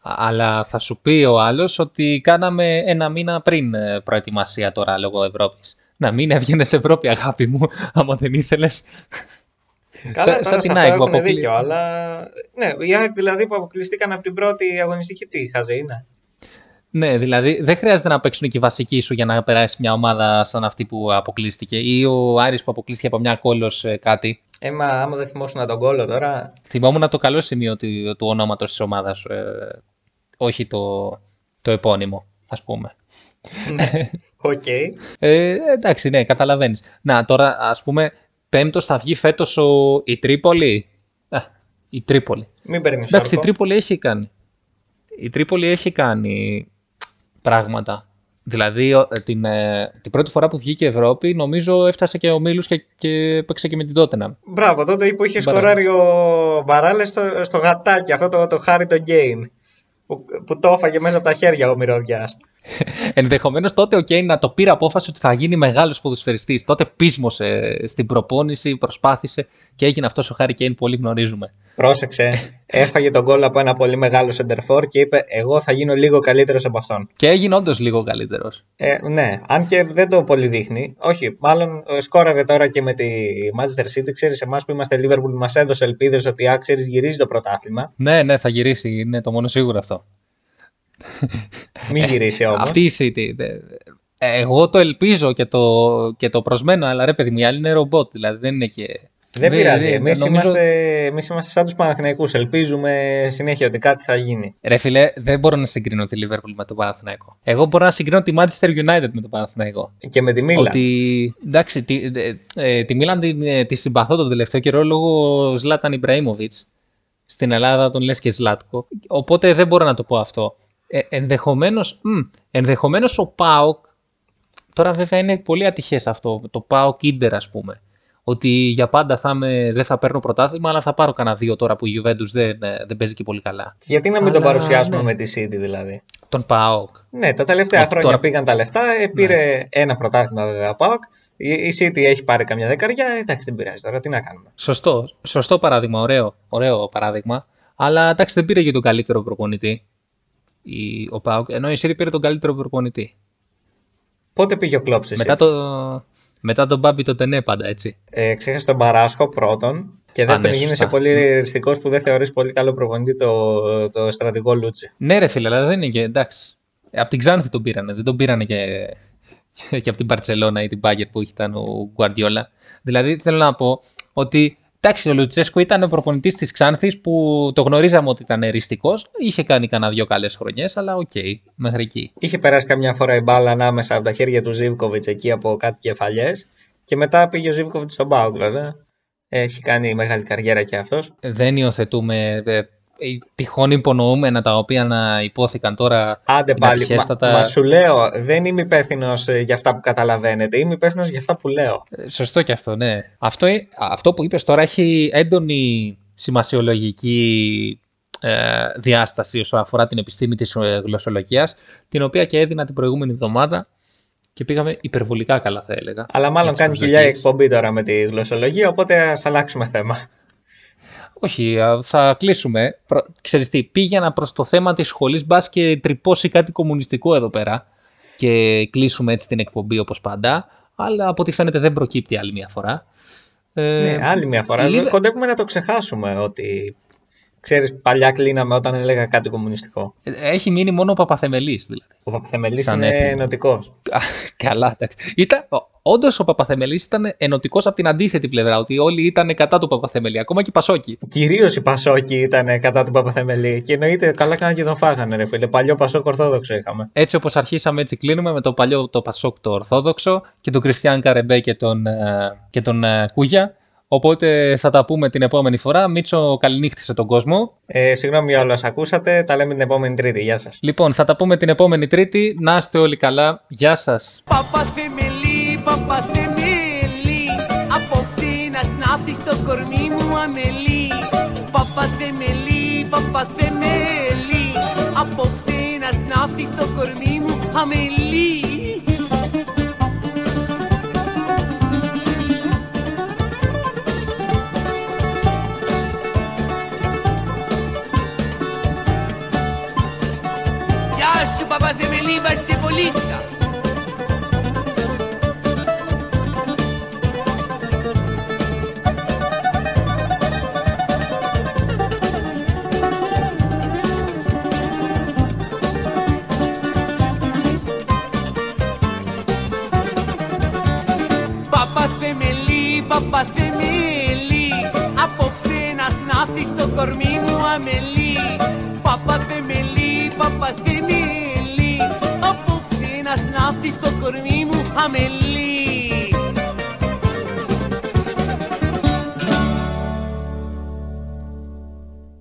Α- Αλλά θα σου πει ο άλλος ότι κάναμε ένα μήνα πριν ε, προετοιμασία τώρα λόγω Ευρώπης. Να μην έβγαινες Ευρώπη, αγάπη μου, άμα δεν ήθελες. Καλά, Σαν- τώρα σαν σε την αυτό ΑΕΚ που έχουν αποκλεί- δίκιο, αλλά... Ναι, οι ΑΕΚ δηλαδή που αποκλειστήκαν από την πρώτη αγωνιστική, τι χαζή είναι; Ναι, δηλαδή δεν χρειάζεται να παίξουν και οι βασικοί σου για να περάσει μια ομάδα σαν αυτή που αποκλείστηκε ή ο Άρης που αποκλείστηκε από μια Κολός ε, κάτι. Ε μα, άμα δεν θυμόσουν τον Κολός τώρα, Θυμόμουν το καλό σημείο του, του ονόματος της ομάδας, ε, όχι το, το επώνυμο, ας πούμε. ναι, οκ. Ε, εντάξει, ναι, καταλαβαίνεις. Να, τώρα ας πούμε, πέμπτος θα βγει φέτος ο, η Τρίπολη; Α, η Τρίπολη. Μην παίρνει Εντάξει, η όρκο. Τρίπολη έχει κάνει. Η Τρίπολη έχει κάνει πράγματα. Δηλαδή, ο- την, ε, την πρώτη φορά που βγήκε η Ευρώπη, νομίζω έφτασε και ο Μίλους και, και παίξε και με την Τότενα. Μπράβο, τότε που είχε Μπράβο. σκοράρει ο Μπαράλε στο, στο γατάκι, αυτό το, το Χάρι το Γκέιν. Που, που το έφαγε μέσα από τα χέρια ο Μυρωδιά. Ενδεχομένως τότε ο Κέιν να το πήρε απόφαση ότι θα γίνει μεγάλος ποδοσφαιριστής. Τότε πείσμωσε στην προπόνηση, προσπάθησε και έγινε αυτός ο Χάρη Κέιν που όλοι γνωρίζουμε. Πρόσεξε, έφαγε τον κόλλο από ένα πολύ μεγάλο σεντερφόρ και είπε: Εγώ θα γίνω λίγο καλύτερος από αυτόν. Και έγινε όντως λίγο καλύτερος. Ε, ναι, αν και δεν το πολύ δείχνει. Όχι, μάλλον ε, σκόραρε τώρα και με τη Manchester City. Ξέρεις, εμάς που είμαστε Liverpool, μας έδωσε ελπίδες ότι α, ξέρεις, γυρίζει το πρωτάθλημα. Ναι, ναι, θα γυρίσει. Είναι το μόνο σίγουρο αυτό. Μην γυρίσει όμως. Αυτή η City. δε- Εγώ το ελπίζω και το, και το προσμένω, αλλά ρε παιδί μου, οι άλλοι είναι ρομπότ, δηλαδή δεν είναι και. Δεν δε- πειράζει. δε- Εμείς νομίζω- είμαστε, εμείς είμαστε σαν τους Παναθηναϊκούς. Ελπίζουμε συνέχεια ότι κάτι θα γίνει. Ρε φιλέ, δεν μπορώ να συγκρίνω τη Liverpool με τον Παναθηναϊκό. Εγώ μπορώ να συγκρίνω τη Manchester United με τον Παναθηναϊκό. Και με τη Μίλα. Ότι εντάξει, τη, ε, ε, τη Μίλαν τη, ε, τη συμπαθώ τον τελευταίο καιρό λόγω Ζλάταν Ιμπραήμοβιτ. Στην Ελλάδα τον λες και Ζλάτκο. Οπότε δεν μπορώ να το πω αυτό. Ε, ενδεχομένως, μ, ενδεχομένως ο ΠΑΟΚ, τώρα βέβαια είναι πολύ ατυχές αυτό, το ΠΑΟΚ Ίντερ ας πούμε. Ότι για πάντα θα είμαι, δεν θα παίρνω πρωτάθλημα, αλλά θα πάρω κανένα δύο τώρα που η Juventus δεν, ε, δεν παίζει και πολύ καλά. Γιατί να μην τον Αλλά, παρουσιάσουμε ναι. με τη City δηλαδή; Τον ΠΑΟΚ. Ναι, τα τελευταία Όχι, χρόνια τώρα- πήγαν τα λεφτά, ε, πήρε ένα πρωτάθλημα βέβαια ο ΠΑΟΚ. Η, η City έχει πάρει καμιά δεκαριά, ε, εντάξει δεν πειράζει τώρα, τι να κάνουμε. Σωστό, σωστό παράδειγμα, ωραίο, ωραίο παράδειγμα. Αλλά εντάξει δεν πήρε και τον καλύτερο προπονητή. Η, ο ΠΑΟΚ, ενώ η City πήρε τον καλύτερο προπονητή. Πότε πήγε ο Κλόπς στη Μετά, City? το, μετά τον Μπάμπι το Τενέ πάντα έτσι. Ε, ξέχασε τον Παράσχο πρώτον. Και δεύτερον, ναι, γίνεσαι σωστά. πολύ ρεαλιστικός που δεν θεωρείς πολύ καλό προπονητή το, το στρατηγό Λούτσε. Ναι ρε φίλε, αλλά δεν είναι και εντάξει. Ε, απ' την Ξάνθη τον πήρανε, δεν τον πήρανε και, και από την Μπαρτσελόνα ή την Μπάγερν που ήταν ο Γκουαρδιόλα. Δηλαδή θέλω να πω ότι Εντάξει, ο Λουτσέσκου ήταν προπονητής της Ξάνθης που το γνωρίζαμε ότι ήταν εριστικός. Είχε κάνει κανένα δυο καλές χρονιές, αλλά OK, okay, μέχρι εκεί. Είχε περάσει καμιά φορά η μπάλα ανάμεσα από τα χέρια του Ζήβκοβιτς εκεί από κάτι κεφαλιές. Και μετά πήγε ο Ζήβκοβιτς στον ΠΑΟΚ, βέβαια. Έχει κάνει μεγάλη καριέρα και αυτός. Δεν υιοθετούμε ε, τυχόν υπονοούμενα τα οποία να ειπώθηκαν τώρα. Άντε πάλι. Μα, μα, σου λέω, δεν είμαι υπεύθυνος ε, για αυτά που καταλαβαίνετε. Είμαι υπεύθυνος για αυτά που λέω. Ε, σωστό και αυτό, ναι. Αυτό, αυτό που είπες τώρα έχει έντονη σημασιολογική ε, διάσταση όσον αφορά την επιστήμη της γλωσσολογίας, την οποία και έδινα την προηγούμενη εβδομάδα και πήγαμε υπερβολικά καλά θα έλεγα. Αλλά μάλλον κάνει χιλιά εκπομπή τώρα με τη γλωσσολογία, οπότε ας αλλάξουμε θέμα. Όχι, θα κλείσουμε. Ξέρεις τι, πήγαινα προς το θέμα της σχολής μπας και τρυπώσει κάτι κομμουνιστικό εδώ πέρα και κλείσουμε έτσι την εκπομπή όπως πάντα, αλλά από ό,τι φαίνεται δεν προκύπτει άλλη μια φορά. Ε, ναι, άλλη μια φορά. Λίβε... Κοντεύουμε να το ξεχάσουμε ότι Ξέρεις, παλιά κλείναμε όταν έλεγα κάτι κομμουνιστικό. Ε, έχει μείνει μόνο ο Παπαθεμελής δηλαδή. Ο Παπαθεμελής είναι ενωτικός. Καλά, εντάξει. Ήταν, Όντως ο Παπαθεμελής ήταν ενωτικός από την αντίθετη πλευρά, ότι όλοι ήταν κατά του Παπαθεμελή, ακόμα και οι Πασόκοι. Κυρίως οι Πασόκοι ήταν κατά του Παπαθεμελή. Και εννοείται καλά κάνανε και τον φάγανε, ρε φίλε. Παλιό Πασόκ Ορθόδοξο είχαμε. Έτσι όπως αρχίσαμε, έτσι κλείνουμε με το παλιό το Πασόκ το Ορθόδοξο και τον Κριστιαν Καρεμπέ και τον, ε, και τον ε, Κούγια. Οπότε θα τα πούμε την επόμενη φορά. Μίτσο, καληνύχτησε τον κόσμο. Ε, συγγνώμη για όλα ακούσατε. Τα λέμε την επόμενη Τρίτη. Γεια σας. Λοιπόν, θα τα πούμε την επόμενη Τρίτη. Να είστε όλοι καλά. Γεια σας. Παπαθεμελή, παπαθεμελή. Απόψε να σνάφτεις στο κορμί μου αμελή. Παπαθεμελή, παπαθεμελή. Απόψε να σνάφτεις στο κορμί μου αμελή. Παπαθεμελή βαστιβολίστα. Παπαθεμελή, παπαθεμελή Απόψε να σνάφτει στο κορμί μου αμελή Παπαθεμελή, παπαθεμελή ένας ναύτης στο κορμί μου αμελή